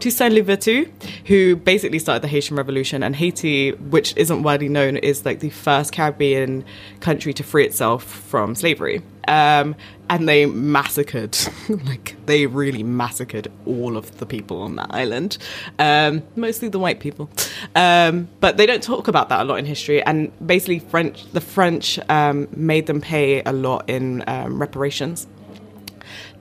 Toussaint Louverture, who basically started the Haitian Revolution, and Haiti, which isn't widely known, is like the first Caribbean country to free itself from slavery. Um, and they massacred, <laughs> like they really massacred all of the people on that island, um, mostly the white people. Um, but they don't talk about that a lot in history. And basically, French, the French um, made them pay a lot in um, reparations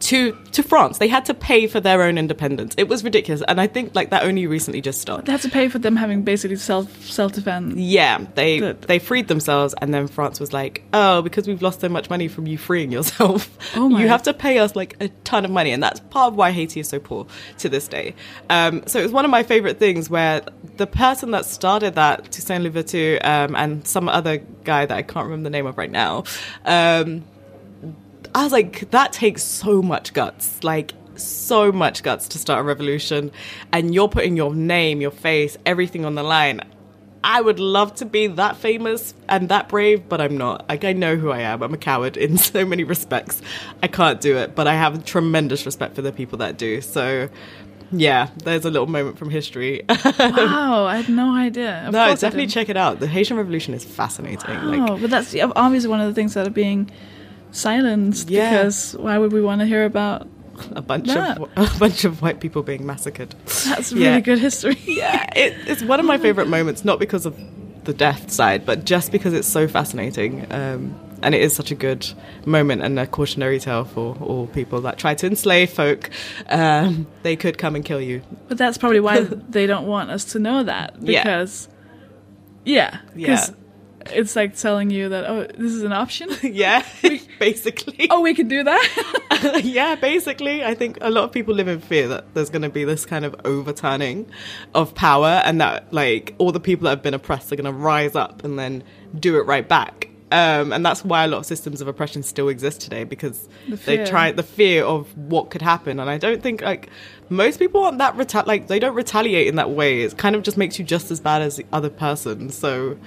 to to France. They had to pay for their own independence. It was ridiculous, and I think like that only recently just stopped. They had to pay for them having basically self self defense. Yeah, they Good. they freed themselves, and then France was like, "Oh, because we've lost so much money from you freeing yourself, <laughs> Oh my. you have to pay us like a ton of money." And that's part of why Haiti is so poor to this day. Um, so it was one of my favorite things where the person that started that, Toussaint Louverture, um, and some other guy that I can't remember the name of right now. Um, I was like, that takes so much guts. Like, so much guts to start a revolution. And you're putting your name, your face, everything on the line. I would love to be that famous and that brave, but I'm not. Like, I know who I am. I'm a coward in <laughs> so many respects. I can't do it, but I have tremendous respect for the people that do. So, yeah, there's a little moment from history. <laughs> wow, I had no idea. Of no, definitely check it out. The Haitian Revolution is fascinating. Like, Oh, but that's obviously one of the things that are being silenced Yeah. because why would we want to hear about a bunch that. of <laughs> a bunch of white people being massacred. that's really Yeah. good history. <laughs> yeah, it, it's one of my favorite moments, not because of the death side, but just because it's so fascinating. Um, and it is such a good moment and a cautionary tale for all people that try to enslave folk. Um, they could come and kill you. But that's probably why <laughs> they don't want us to know that because yeah, because Yeah. It's like telling you that oh, this is an option. <laughs> Yeah, <laughs> basically. oh, we can do that. <laughs> yeah, basically, I think a lot of people live in fear that there's going to be this kind of overturning of power, and that like all the people that have been oppressed are going to rise up and then do it right back. Um, and that's why a lot of systems of oppression still exist today because The they try the fear of what could happen. And I don't think like most people aren't that reta- like they don't retaliate in that way. It kind of just makes you just as bad as the other person. So,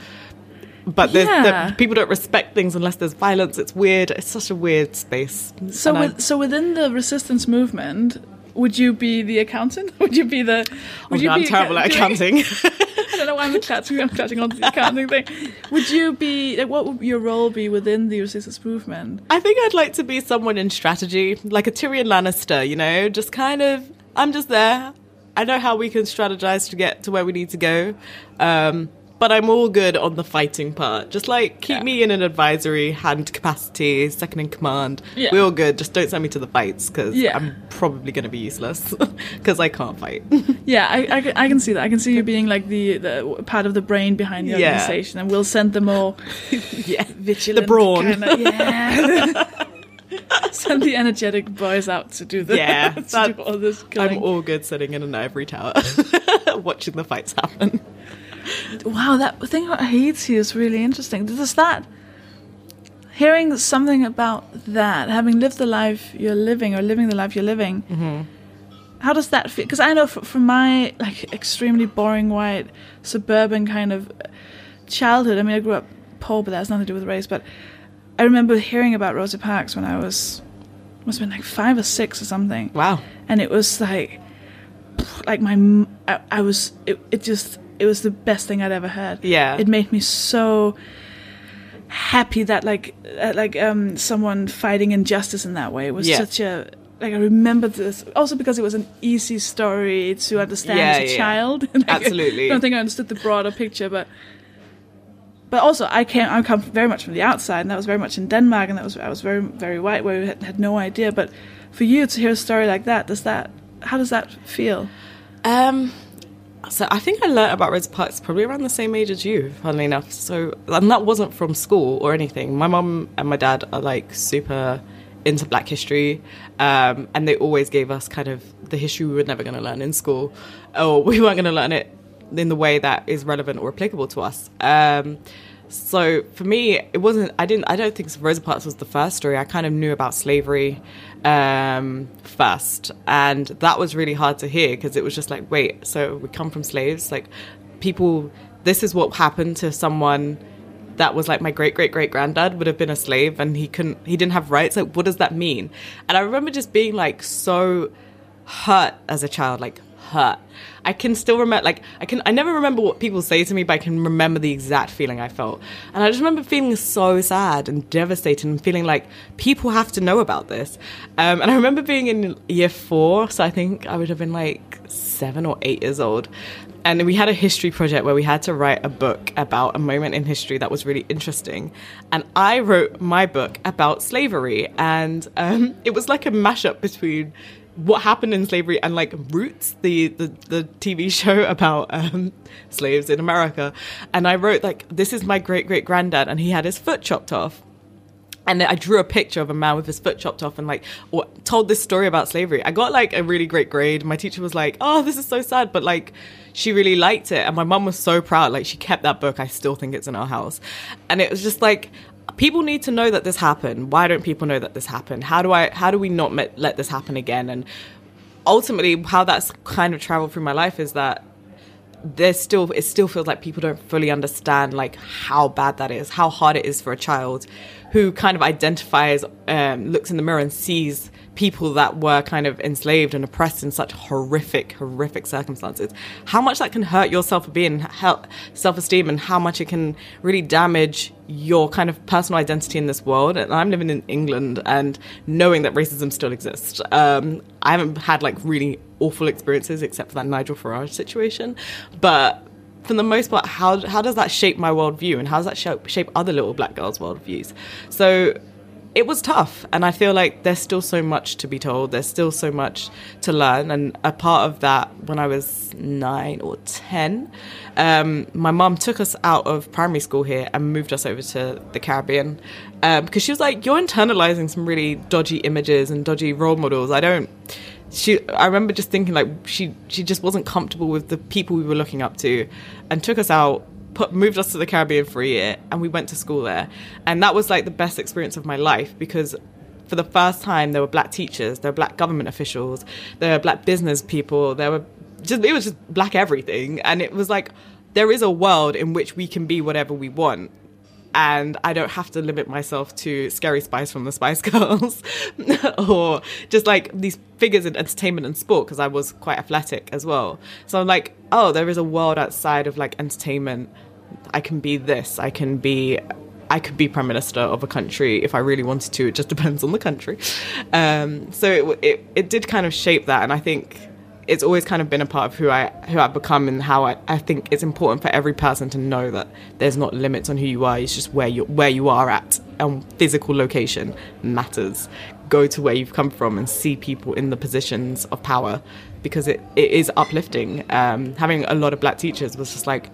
but Yeah. the, people don't respect things unless there's violence. It's weird. It's such a weird space. So, with, so within the resistance movement, would you be the accountant? <laughs> Would you be the? Oh, Would no, I'm be terrible at accounting. <laughs> I don't know why I'm clutching. I'm clutching on the <laughs> accounting thing. Would you be? Like, what would your role be within the resistance movement? I think I'd like to be someone in strategy, like a Tyrion Lannister, you know, just kind of, I'm just there. I know how we can strategize to get to where we need to go. Um, but I'm all good on the fighting part. Just like keep Yeah. me in an advisory hand capacity, second in command. Yeah. We're all good. Just don't send me to the fights because Yeah. I'm probably going to be useless <laughs> because I can't fight. <laughs> Yeah, I, I, can- I can see that. I can see you being like the, the part of the brain behind the organization, and we'll send the more <laughs> yeah. vigilant, brawn. kinda- yeah. send the energetic boys out to do the Yeah, to that- do all this. I'm all good sitting in an ivory tower watching the fights happen. Wow, that thing about Haiti is really interesting. Does that hearing something about that, having lived the life you're living or living the life you're living, Mm-hmm. how does that feel? Because I know f- from my like extremely boring white suburban kind of childhood. I mean, I grew up poor, but that has nothing to do with race. But I remember hearing about Rosa Parks when I was must have been like five or six or something Wow. and it was like like my I was it, it just it was the best thing I'd ever heard. Yeah. it made me so happy that like uh, like um someone fighting injustice in that way was Yeah. such a like I remember this also because it was an easy story to understand Yeah, as a yeah, yeah. child. <laughs> Like, Absolutely. I don't think I understood the broader picture, but but also I came I come very much from the outside, and that was very much in Denmark, and that was I was very very white, where we had, had no idea. But for you to hear a story like that, does that how does that feel? Um, so I think I learnt about Rosa Parks probably around the same age as you, funnily enough. So and that wasn't from school or anything. My mum and my dad are like super into Black history, um, and they always gave us kind of the history we were never going to learn in school, or <laughs> we weren't going to learn it in the way that is relevant or applicable to us. Um, so for me, it wasn't. I didn't. I don't think Rosa Parks was the first story. I kind of knew about slavery um, first, and that was really hard to hear because it was just like, wait, so we come from slaves, like people. This is what happened to someone that was like my great great great granddad would have been a slave and he couldn't he didn't have rights like what does that mean and i remember just being like so hurt as a child like hurt. I can still remember like i can i never remember what people say to me but i can remember the exact feeling i felt. And i just remember feeling so sad and devastated and feeling like people have to know about this. Um, and i remember being in year four so i think i would have been like seven or eight years old. And we had a history project where we had to write a book about a moment in history that was really interesting. And I wrote my book about slavery, and um, <laughs> it was like a mashup between what happened in slavery and like Roots, the the, the TV <laughs> show about um, slaves in America. And I wrote like, "This is my great great granddad," and he had his foot chopped off and I drew a picture of a man with his foot chopped off and like told this story about slavery. I got like a really great grade. My teacher was like, "Oh, this is so sad," but like she really liked it, and my mum was so proud. Like she kept that book. I still think it's in our house, and it was just like people need to know that this happened. Why don't people know that this happened? How do I? How do we not met, let this happen again? And ultimately, how that's kind of traveled through my life is that there's still it still feels like people don't fully understand like how bad that is how hard it is for a child who kind of identifies um, looks in the mirror and sees people that were kind of enslaved and oppressed in such horrific horrific circumstances how much that can hurt your self-being self-esteem and how much it can really damage your kind of personal identity in this world? And i'm living in england and knowing that racism still exists. Um, i haven't had like really awful experiences except for that nigel farage situation. But for the most part how, how does that shape my worldview and how does that shape, shape other little black girls worldviews? So it was tough and i feel like there's still so much to be told. There's still so much to learn and a part of that when i was nine or ten um, my mum took us out of primary school here and moved us over to the caribbean um, because she was like you're internalizing some really dodgy images and dodgy role models. I don't she I remember just thinking like she she just wasn't comfortable with the people we were looking up to and took us out put moved us to the Caribbean for a year, and we went to school there, and that was like the best experience of my life because for the first time there were black teachers, there were black government officials, there were black business people, there were just it was just black everything, and it was like there is a world in which we can be whatever we want and I don't have to limit myself to Scary Spice from the Spice <laughs> Girls <laughs> or just like these figures in entertainment and sport because I was quite athletic as well. So I'm like, oh, there is a world outside of like entertainment. I can be this. I can be. I could be prime minister of a country if I really wanted to. It just <laughs> depends on the country. Um, so it, it it did kind of shape that, and I think it's always kind of been a part of who I who I've become and how I, I think it's important for every person to know that there's not limits on who you are. It's just where you where you are at and physical location matters. Go to where you've come from and see people in the positions of power because it, it is uplifting. Um, having a lot of black teachers was just like,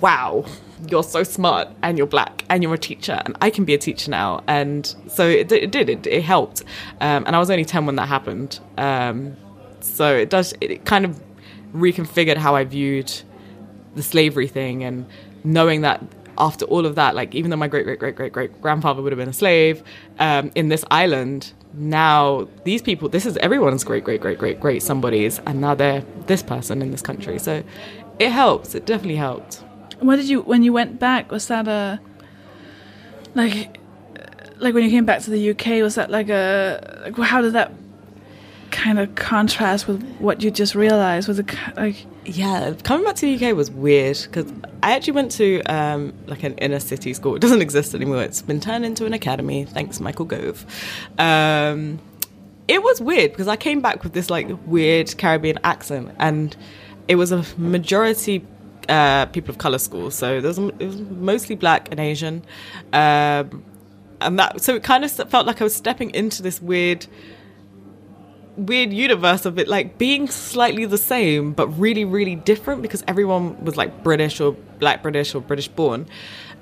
wow, you're so smart and you're black and you're a teacher and I can be a teacher now. And so it, it did, it, it helped. Um, and I was only 10 when that happened. Um, so it does it kind of reconfigured how I viewed the slavery thing and knowing that after all of that, like even though my great great great great great grandfather would have been a slave um, in this island, now these people, this is everyone's great great great great great somebody's, and now they're this person in this country. So it helps. It definitely helped. What did you when you went back? Was that a like like when you came back to the UK? Was that like a like how did that kind of contrast with what you just realized? Was ki- like Yeah, coming back to the UK was weird because I actually went to um, like an inner city school. <laughs> It doesn't exist anymore. It's been turned into an academy. Thanks, Michael Gove. Um, it was weird because I came back with this like weird Caribbean accent, and it was a majority uh, people of color school. So there was, it was mostly black and Asian, um, and that so it kind of felt like I was stepping into this weird weird universe of it like being slightly the same but really really different because everyone was like british or black british or british born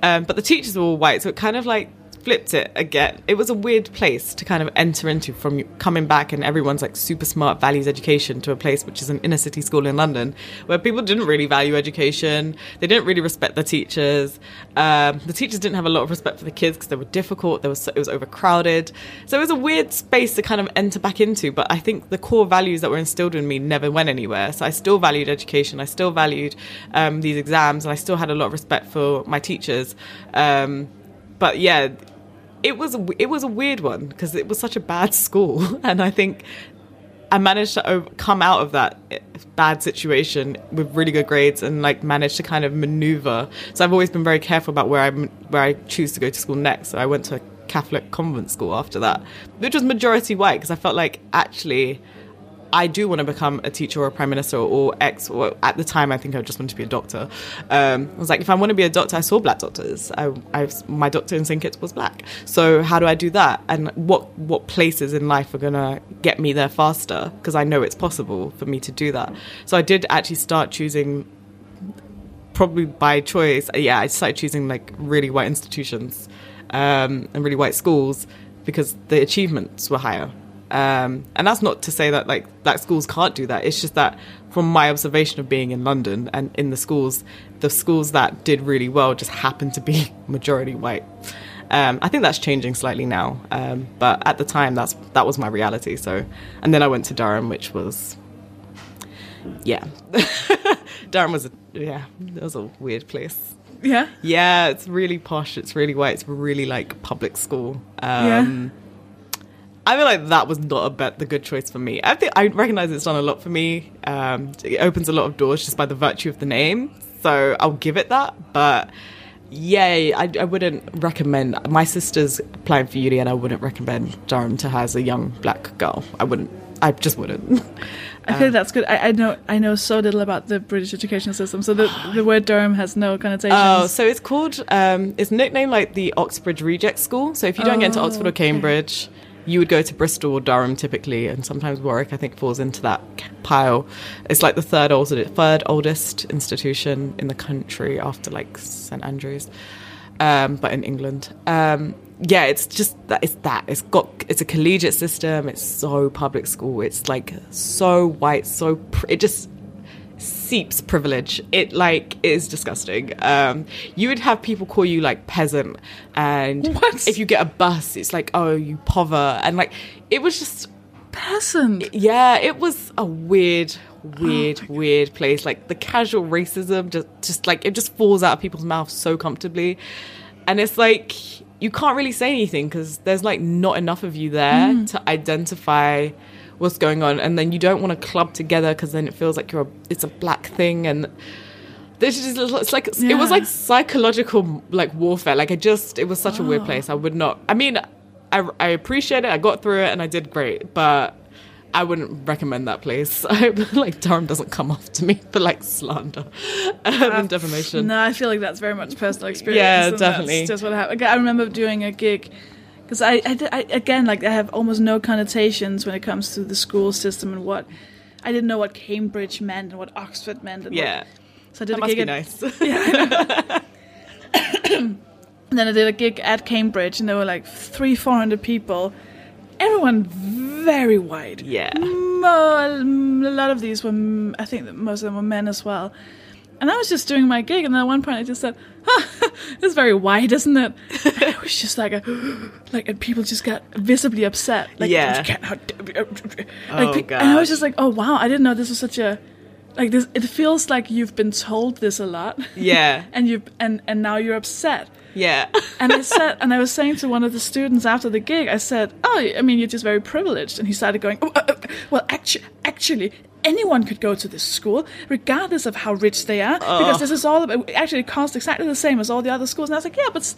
um, but the teachers were all white so it kind of like flipped it again. It was a weird place to kind of enter into from coming back and everyone's like super smart values education to a place which is an inner city school in london where people didn't really value education. They didn't really respect the teachers. Um, the teachers didn't have a lot of respect for the kids because they were difficult. There was it was overcrowded. So it was a weird space to kind of enter back into but i think the core values that were instilled in me never went anywhere. So i still valued education. I still valued um, these exams and i still had a lot of respect for my teachers. Um, but yeah it was it was a weird one because it was such a bad school <laughs> and i think I managed to come out of that eh, bad situation with really good grades and like managed to kind of maneuver. So I've always been very careful about where I where I choose to go to school next. So I went to a Catholic convent school after that, which was majority white because I felt like actually I do want to become a teacher or a prime minister or ex. Or at the time, I think I just wanted to be a doctor. Um, I was like, if I want to be a doctor, I saw black doctors. I, I, my doctor in St Kitts was black. So how do I do that? And what what places in life are gonna get me there faster? Because I know it's possible for me to do that. So I did actually start choosing probably by choice, yeah, I started choosing like really white institutions um, and really white schools because the achievements were higher. Um, and that's not to say that like black schools can't do that. It's just that from my observation of being in London and in the schools, the schools that did really well just happened to be <laughs> majority white. Um, I think that's changing slightly now, um, but at the time, that's that was my reality. So, and then I went to Durham, which was, yeah, <laughs> Durham was a yeah, it was a weird place. yeah? Yeah, it's really posh. It's really white. It's really like public school. Um, I feel like that was not a bet the good choice for me. I think I recognize it's done a lot for me. Um, it opens a lot of doors just by the virtue of the name, so I'll give it that. But yeah, I, I wouldn't recommend. My sister's applying for uni, and I wouldn't recommend Durham to her as a young black girl. I wouldn't. I just wouldn't. <laughs> I think that's good. I, I know I know so little about the British education system, so the the word Durham has no connotations. Oh, so it's called, um, it's nicknamed like the Oxbridge Reject School. So if you don't get into Oh, Oxford or okay. You would go to Bristol or Durham typically, and sometimes Warwick, I think, falls into that pile. It's like the third oldest, third oldest institution in the country after like St Andrews, um, but in England. Um, yeah, it's just that it's that it's got it's a collegiate system. It's so public school. It's like so white, so pr- it just seeps privilege. It like is disgusting. Um, you would have people call you like peasant, and What? if you get a bus, it's like oh you pover, and like it was just Peasant. yeah, it was a weird, weird, Oh weird place. Like the casual racism, just just like it just falls out of people's mouths so comfortably, and it's like you can't really say anything because there's like not enough of you there Mm. to identify what's going on, and then you don't want to club together because then it feels like you're a, it's a black thing and. This is it's like it was like psychological like warfare. Like I just it was such a weird Oh. place. I would not. I mean, I I appreciate it. I got through it and I did great, but I wouldn't recommend that place. <laughs> I hope like Durham doesn't come after me for like slander um, and defamation. No, I feel like that's very much personal experience. Yeah, definitely. That's just what happened. I remember doing a gig because I, I, I, again, like I have almost no connotations when it comes to the school system and what I didn't know what Cambridge meant and what Oxford meant. And Yeah, what, so I did that a must gig be at, nice. <laughs> <laughs> And then I did a gig at Cambridge, and there were like three, four hundred people. Everyone very white. yeah, Mo- a lot of these were, i think most of them were men as well. And I was just doing my gig, and then at one point I just said, huh, <laughs> "It's very white, isn't it?" And <laughs> it was just like a, like, and people just got visibly upset. Like, oh, Yeah. "You can't- oh, like, Oh, pe- and I was just like, "Oh wow, I didn't know this was such a, like this." It feels like you've been told this a lot, yeah, <laughs> and you and and now you're upset. Yeah, <laughs> And I said, and I was saying to one of the students after the gig, I said, "Oh, I mean, you're just very privileged." And he started going, oh, uh, uh, "Well, actually, actually, anyone could go to this school, regardless of how rich they are, because this is all about, actually it costs exactly the same as all the other schools." And I was like, "Yeah, but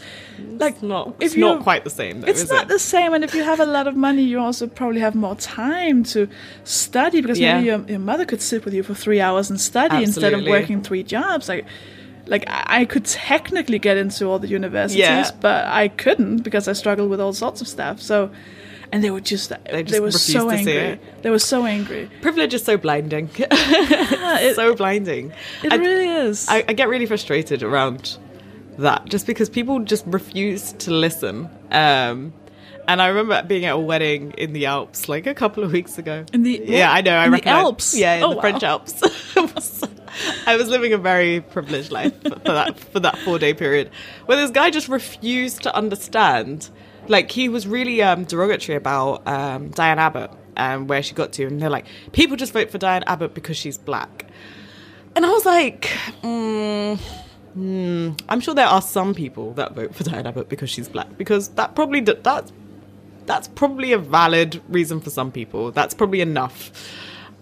like, it's not. It's not quite the same. Though, it's not it? the same, and if you have a lot of money, you also probably have more time to study because maybe your, your mother could sit with you for three hours and study instead of working three jobs. Like, like I could technically get into all the universities, Yeah. but I couldn't because I struggled with all sorts of stuff. So, and they were just they, just were so refused to see angry. it. They were so angry. Privilege is so blinding. <laughs> Yeah, it, so blinding. it I- really is. I, I get really frustrated around that just because people just refuse to listen. Um, and I remember being at a wedding in the Alps like a couple of weeks ago. In the- yeah, I know. I in the Alps? Yeah, in Oh, the wow. French Alps. <laughs> Was- I was living a very privileged life for for that for that four day period, where this guy just refused to understand. Like he was really um, derogatory about um, Diane Abbott and where she got to, and they're like, people just vote for Diane Abbott because she's black. And I was like, mm, mm, I'm sure there are some people that vote for Diane Abbott because she's black, because that probably d- that's probably a valid reason for some people. That's probably enough.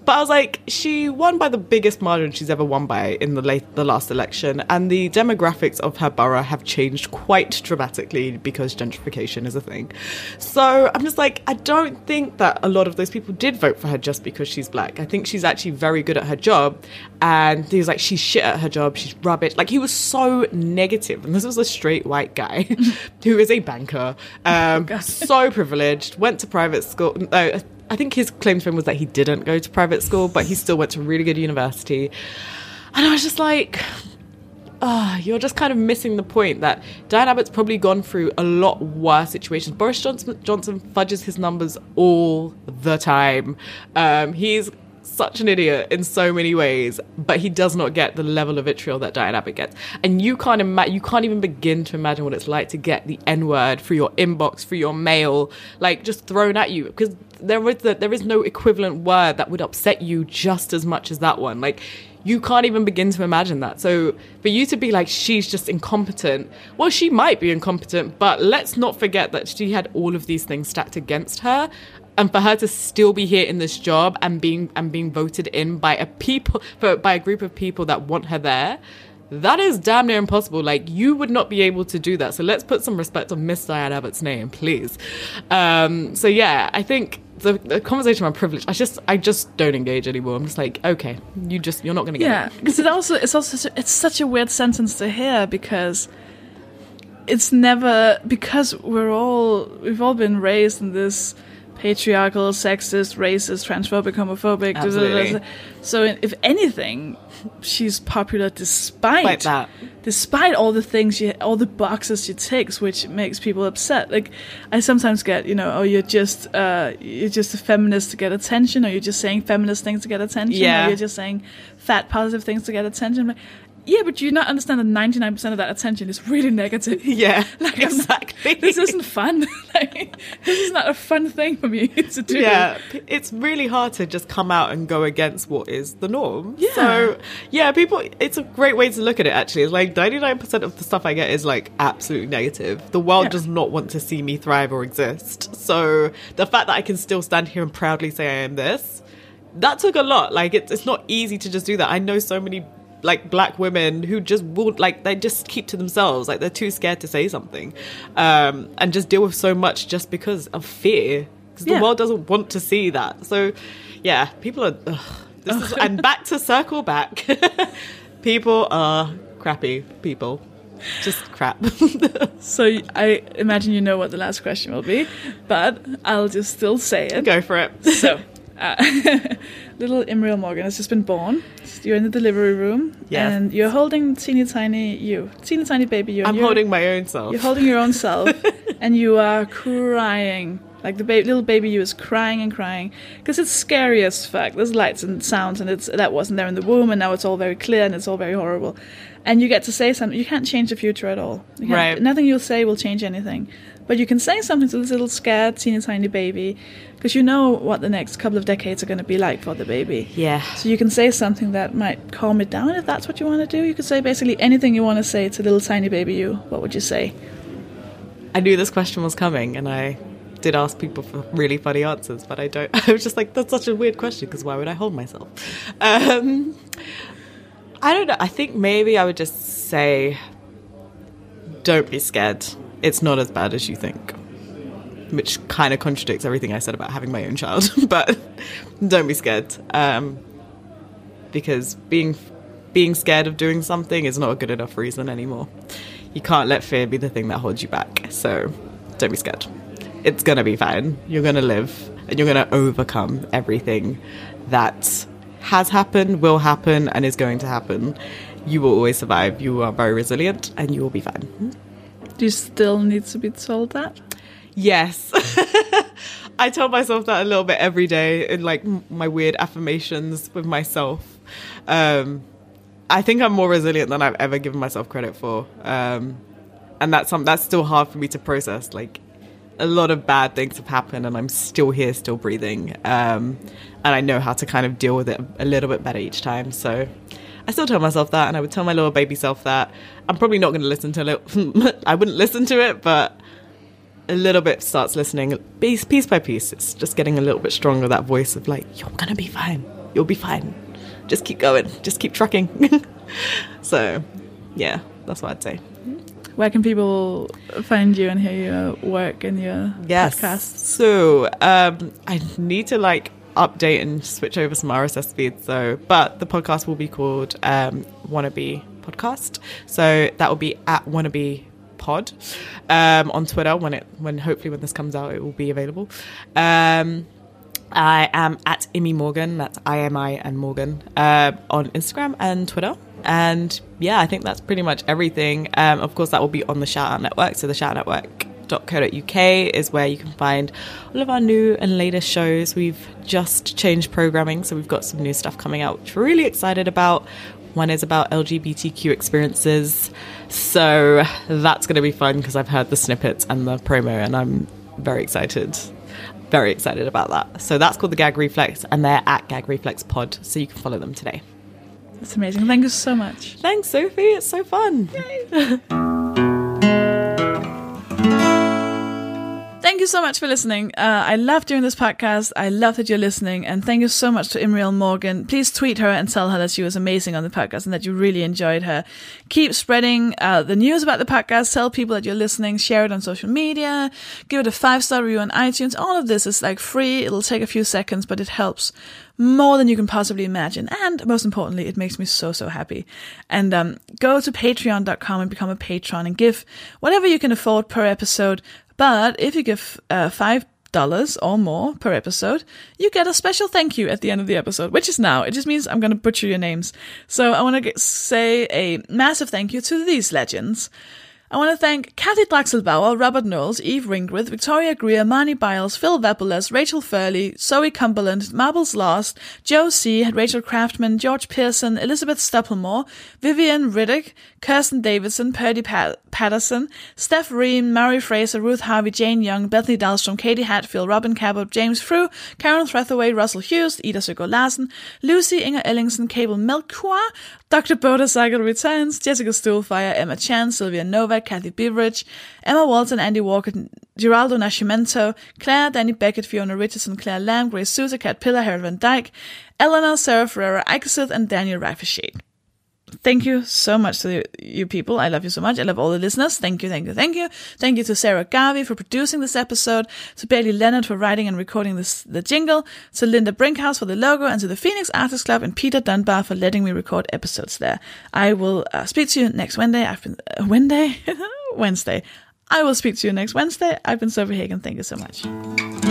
But I was like, she won by the biggest margin she's ever won by in the late, the last election, and the demographics of her borough have changed quite dramatically because gentrification is a thing. So I'm just like, I don't think that a lot of those people did vote for her just because she's black. I think she's actually very good at her job, and he was like, she's shit at her job, she's rubbish. Like he was so negative, and this was a straight white guy <laughs> who is a banker, um, so privileged, went to private school. No, I think his claim to fame was that he didn't go to private school, but he still went to a really good university. And I was just like, ah, you're just kind of missing the point that Diane Abbott's probably gone through a lot worse situations. Boris Johnson, Johnson fudges his numbers all the time. Um, he's such an idiot in so many ways, but he does not get the level of vitriol that Diane Abbott gets. And you can't ima- you can't even begin to imagine what it's like to get the N word through your inbox, through your mail, like just thrown at you because there is the, there is no equivalent word that would upset you just as much as that one. Like you can't even begin to imagine that. So for you to be like she's just incompetent, well, she might be incompetent, but let's not forget that she had all of these things stacked against her. And for her to still be here in this job and being and being voted in by a people for, by a group of people that want her there, that is damn near impossible. Like you would not be able to do that. So let's put some respect on Miss Diane Abbott's name, please. Um, so yeah, I think the, the conversation about privilege, I just I just don't engage anymore. I'm just like, okay, you just you're not gonna get Yeah, it. because it also it's also such a, it's such a weird sentence to hear because it's never because we're all we've all been raised in this patriarchal, sexist, racist, transphobic, homophobic. da- da- da- da- Absolutely. So, if anything, she's popular despite Like that. despite all the things she, all the boxes she ticks, which makes people upset. Like, I sometimes get, you know, oh, you're just, uh, you're just a feminist to get attention, or you're just saying feminist things to get attention, Yeah. or you're just saying fat positive things to get attention. Yeah, but you not understand that 99% of that attention is really negative. <laughs> Yeah, <laughs> Like, exactly. This isn't fun. <laughs> like, this is not a fun thing for me to do. yeah, it's really hard to just come out and go against what is the norm. Yeah. So, yeah, people, it's a great way to look at it actually. It's like 99% of the stuff I get is like absolutely negative. The world Yeah. does not want to see me thrive or exist. So, the fact that I can still stand here and proudly say I am this, that took a lot. Like, it's, it's not easy to just do that. I know so many like black women who just won't like they just keep to themselves like they're too scared to say something um and just deal with so much just because of fear because Yeah. the world doesn't want to see that. So yeah people are ugh, this is <laughs> and back to circle back. <laughs> People are crappy people. Just crap. <laughs> So I imagine you know what the last question will be, but I'll just still say it. go for it. So, uh, little Imriel Morgan has just been born. You're in the delivery room, Yes. and you're holding teeny tiny you, teeny tiny baby you. I'm you're, holding my own self You're holding your own self, <laughs> and you are crying. Like the ba- little baby you is crying and crying because it's scary as fuck. There's lights and sounds, and it's that wasn't there in the womb, and now it's all very clear and it's all very horrible. And you get to say something. You can't change the future at all. You Right. Nothing you'll say will change anything. But you can say something to this little scared, teeny tiny baby because you know what the next couple of decades are going to be like for the baby. yeah So you can say something that might calm it down if that's what you want to do. You could say basically anything you want to say to little tiny baby you. What would you say? I knew this question was coming, and I did ask people for really funny answers, but I don't. <laughs> I was just like, that's such a weird question because why would I hold myself? Um, I don't know. I think maybe I would just say, don't be scared. It's not as bad as you think. Which kind of contradicts everything I said about having my own child, <laughs> but don't be scared. Um, because being being scared of doing something is not a good enough reason anymore. You can't let fear be the thing that holds you back. So don't be scared. It's gonna be fine. You're gonna live and you're gonna overcome everything that has happened, will happen, and is going to happen. You will always survive. You are very resilient and you will be fine. Do you still need to be told that? Yes. <laughs> I tell myself that a little bit every day in like my weird affirmations with myself. Um, I think I'm more resilient than I've ever given myself credit for. Um, and that's some, that's still hard for me to process. Like a lot of bad things have happened and I'm still here, still breathing. Um, and I know how to kind of deal with it a little bit better each time. So I still tell myself that and I would tell my little baby self that. I'm probably not going to listen to it. <laughs> I wouldn't listen to it, but a little bit starts listening piece, piece by piece. It's just getting a little bit stronger, that voice of like, you're going to be fine. You'll be fine. Just keep going. Just keep trucking. <laughs> so, yeah, that's what I'd say. Where can people find you and hear your work and your Yes. podcasts? So, um, I need to like update and switch over some RSS feeds. So, but the podcast will be called um, Wanna Be Podcast. So that will be at Wannabe Pod um, on Twitter. When it when hopefully when this comes out, it will be available. Um, I am at Imi Morgan. That's I M I and Morgan uh, on Instagram and Twitter. And yeah, I think that's pretty much everything. Um, of course, that will be on the ShoutOut Network. So the ShoutOut Network.co.uk is where you can find all of our new and latest shows. We've just changed programming, so we've got some new stuff coming out, which we're really excited about. One is about LGBTQ experiences. So that's going to be fun because I've heard the snippets and the promo, and I'm very excited very excited about that. So that's called the Gag Reflex, and they're at Gag Reflex Pod, so you can follow them today. That's amazing. Thank you so much. Thanks, Sofie. It's so fun. <laughs> so much for listening. Uh, I love doing this podcast. I love that you're listening. And thank you so much to Imriel Morgan. Please tweet her and tell her that she was amazing on the podcast and that you really enjoyed her. Keep spreading uh, the news about the podcast. Tell people that you're listening. Share it on social media. Give it a five star review on iTunes. All of this is like free. It'll take a few seconds, but it helps more than you can possibly imagine. And most importantly, it makes me so, so happy. And um, go to patreon.com and become a patron and give whatever you can afford per episode. But if you give uh, five dollars or more per episode, you get a special thank you at the end of the episode, which is now. It just means I'm going to butcher your names. So I want to say a massive thank you to these legends. I want to thank Kathy Draxelbauer, Robert Knowles, Eve Ringgrith, Victoria Greer, Marnie Biles, Phil Vepolis, Rachel Furley, Zoe Cumberland, Marbles Lost, Joe C., Rachel Craftman, George Pearson, Elizabeth Stupplemore, Vivian Riddick, Kirsten Davidson, Purdy Pat- Patterson, Steph Ream, Mary Fraser, Ruth Harvey, Jane Young, Bethany Dahlstrom, Katie Hatfield, Robin Cabot, James Frew, Karen Threathaway, Russell Hughes, Ida Søgaard Larsen, Lucy, Inger Ellingson, Cable Melchior, Dr. Boda Sager returns, Jessica Stuhlfire, Emma Chan, Sylvia Novak, Kathy Beveridge, Emma Walton, Andy Walker, Geraldo Nascimento, Claire, Danny Beckett, Fiona Richardson, Claire Lamb, Grace Souza, Kat Pillar, Harold Van Dyke, Eleanor, Sarah Ferreira, Ikesith, and Daniel Raffershade. Thank you so much to you people. I love you so much. I love all the listeners. Thank you, thank you, thank you. Thank you to Sarah Garvey for producing this episode, to Bailey Lenart for writing and recording this the jingle, to Linda Brinkhaus for the logo, and to the Phoenix Artists Club and Peter Dunbar for letting me record episodes there. I will uh, speak to you next Wednesday. I've been uh, Wednesday, <laughs> Wednesday. I will speak to you next Wednesday. I've been Sofie Hagen. Thank you so much.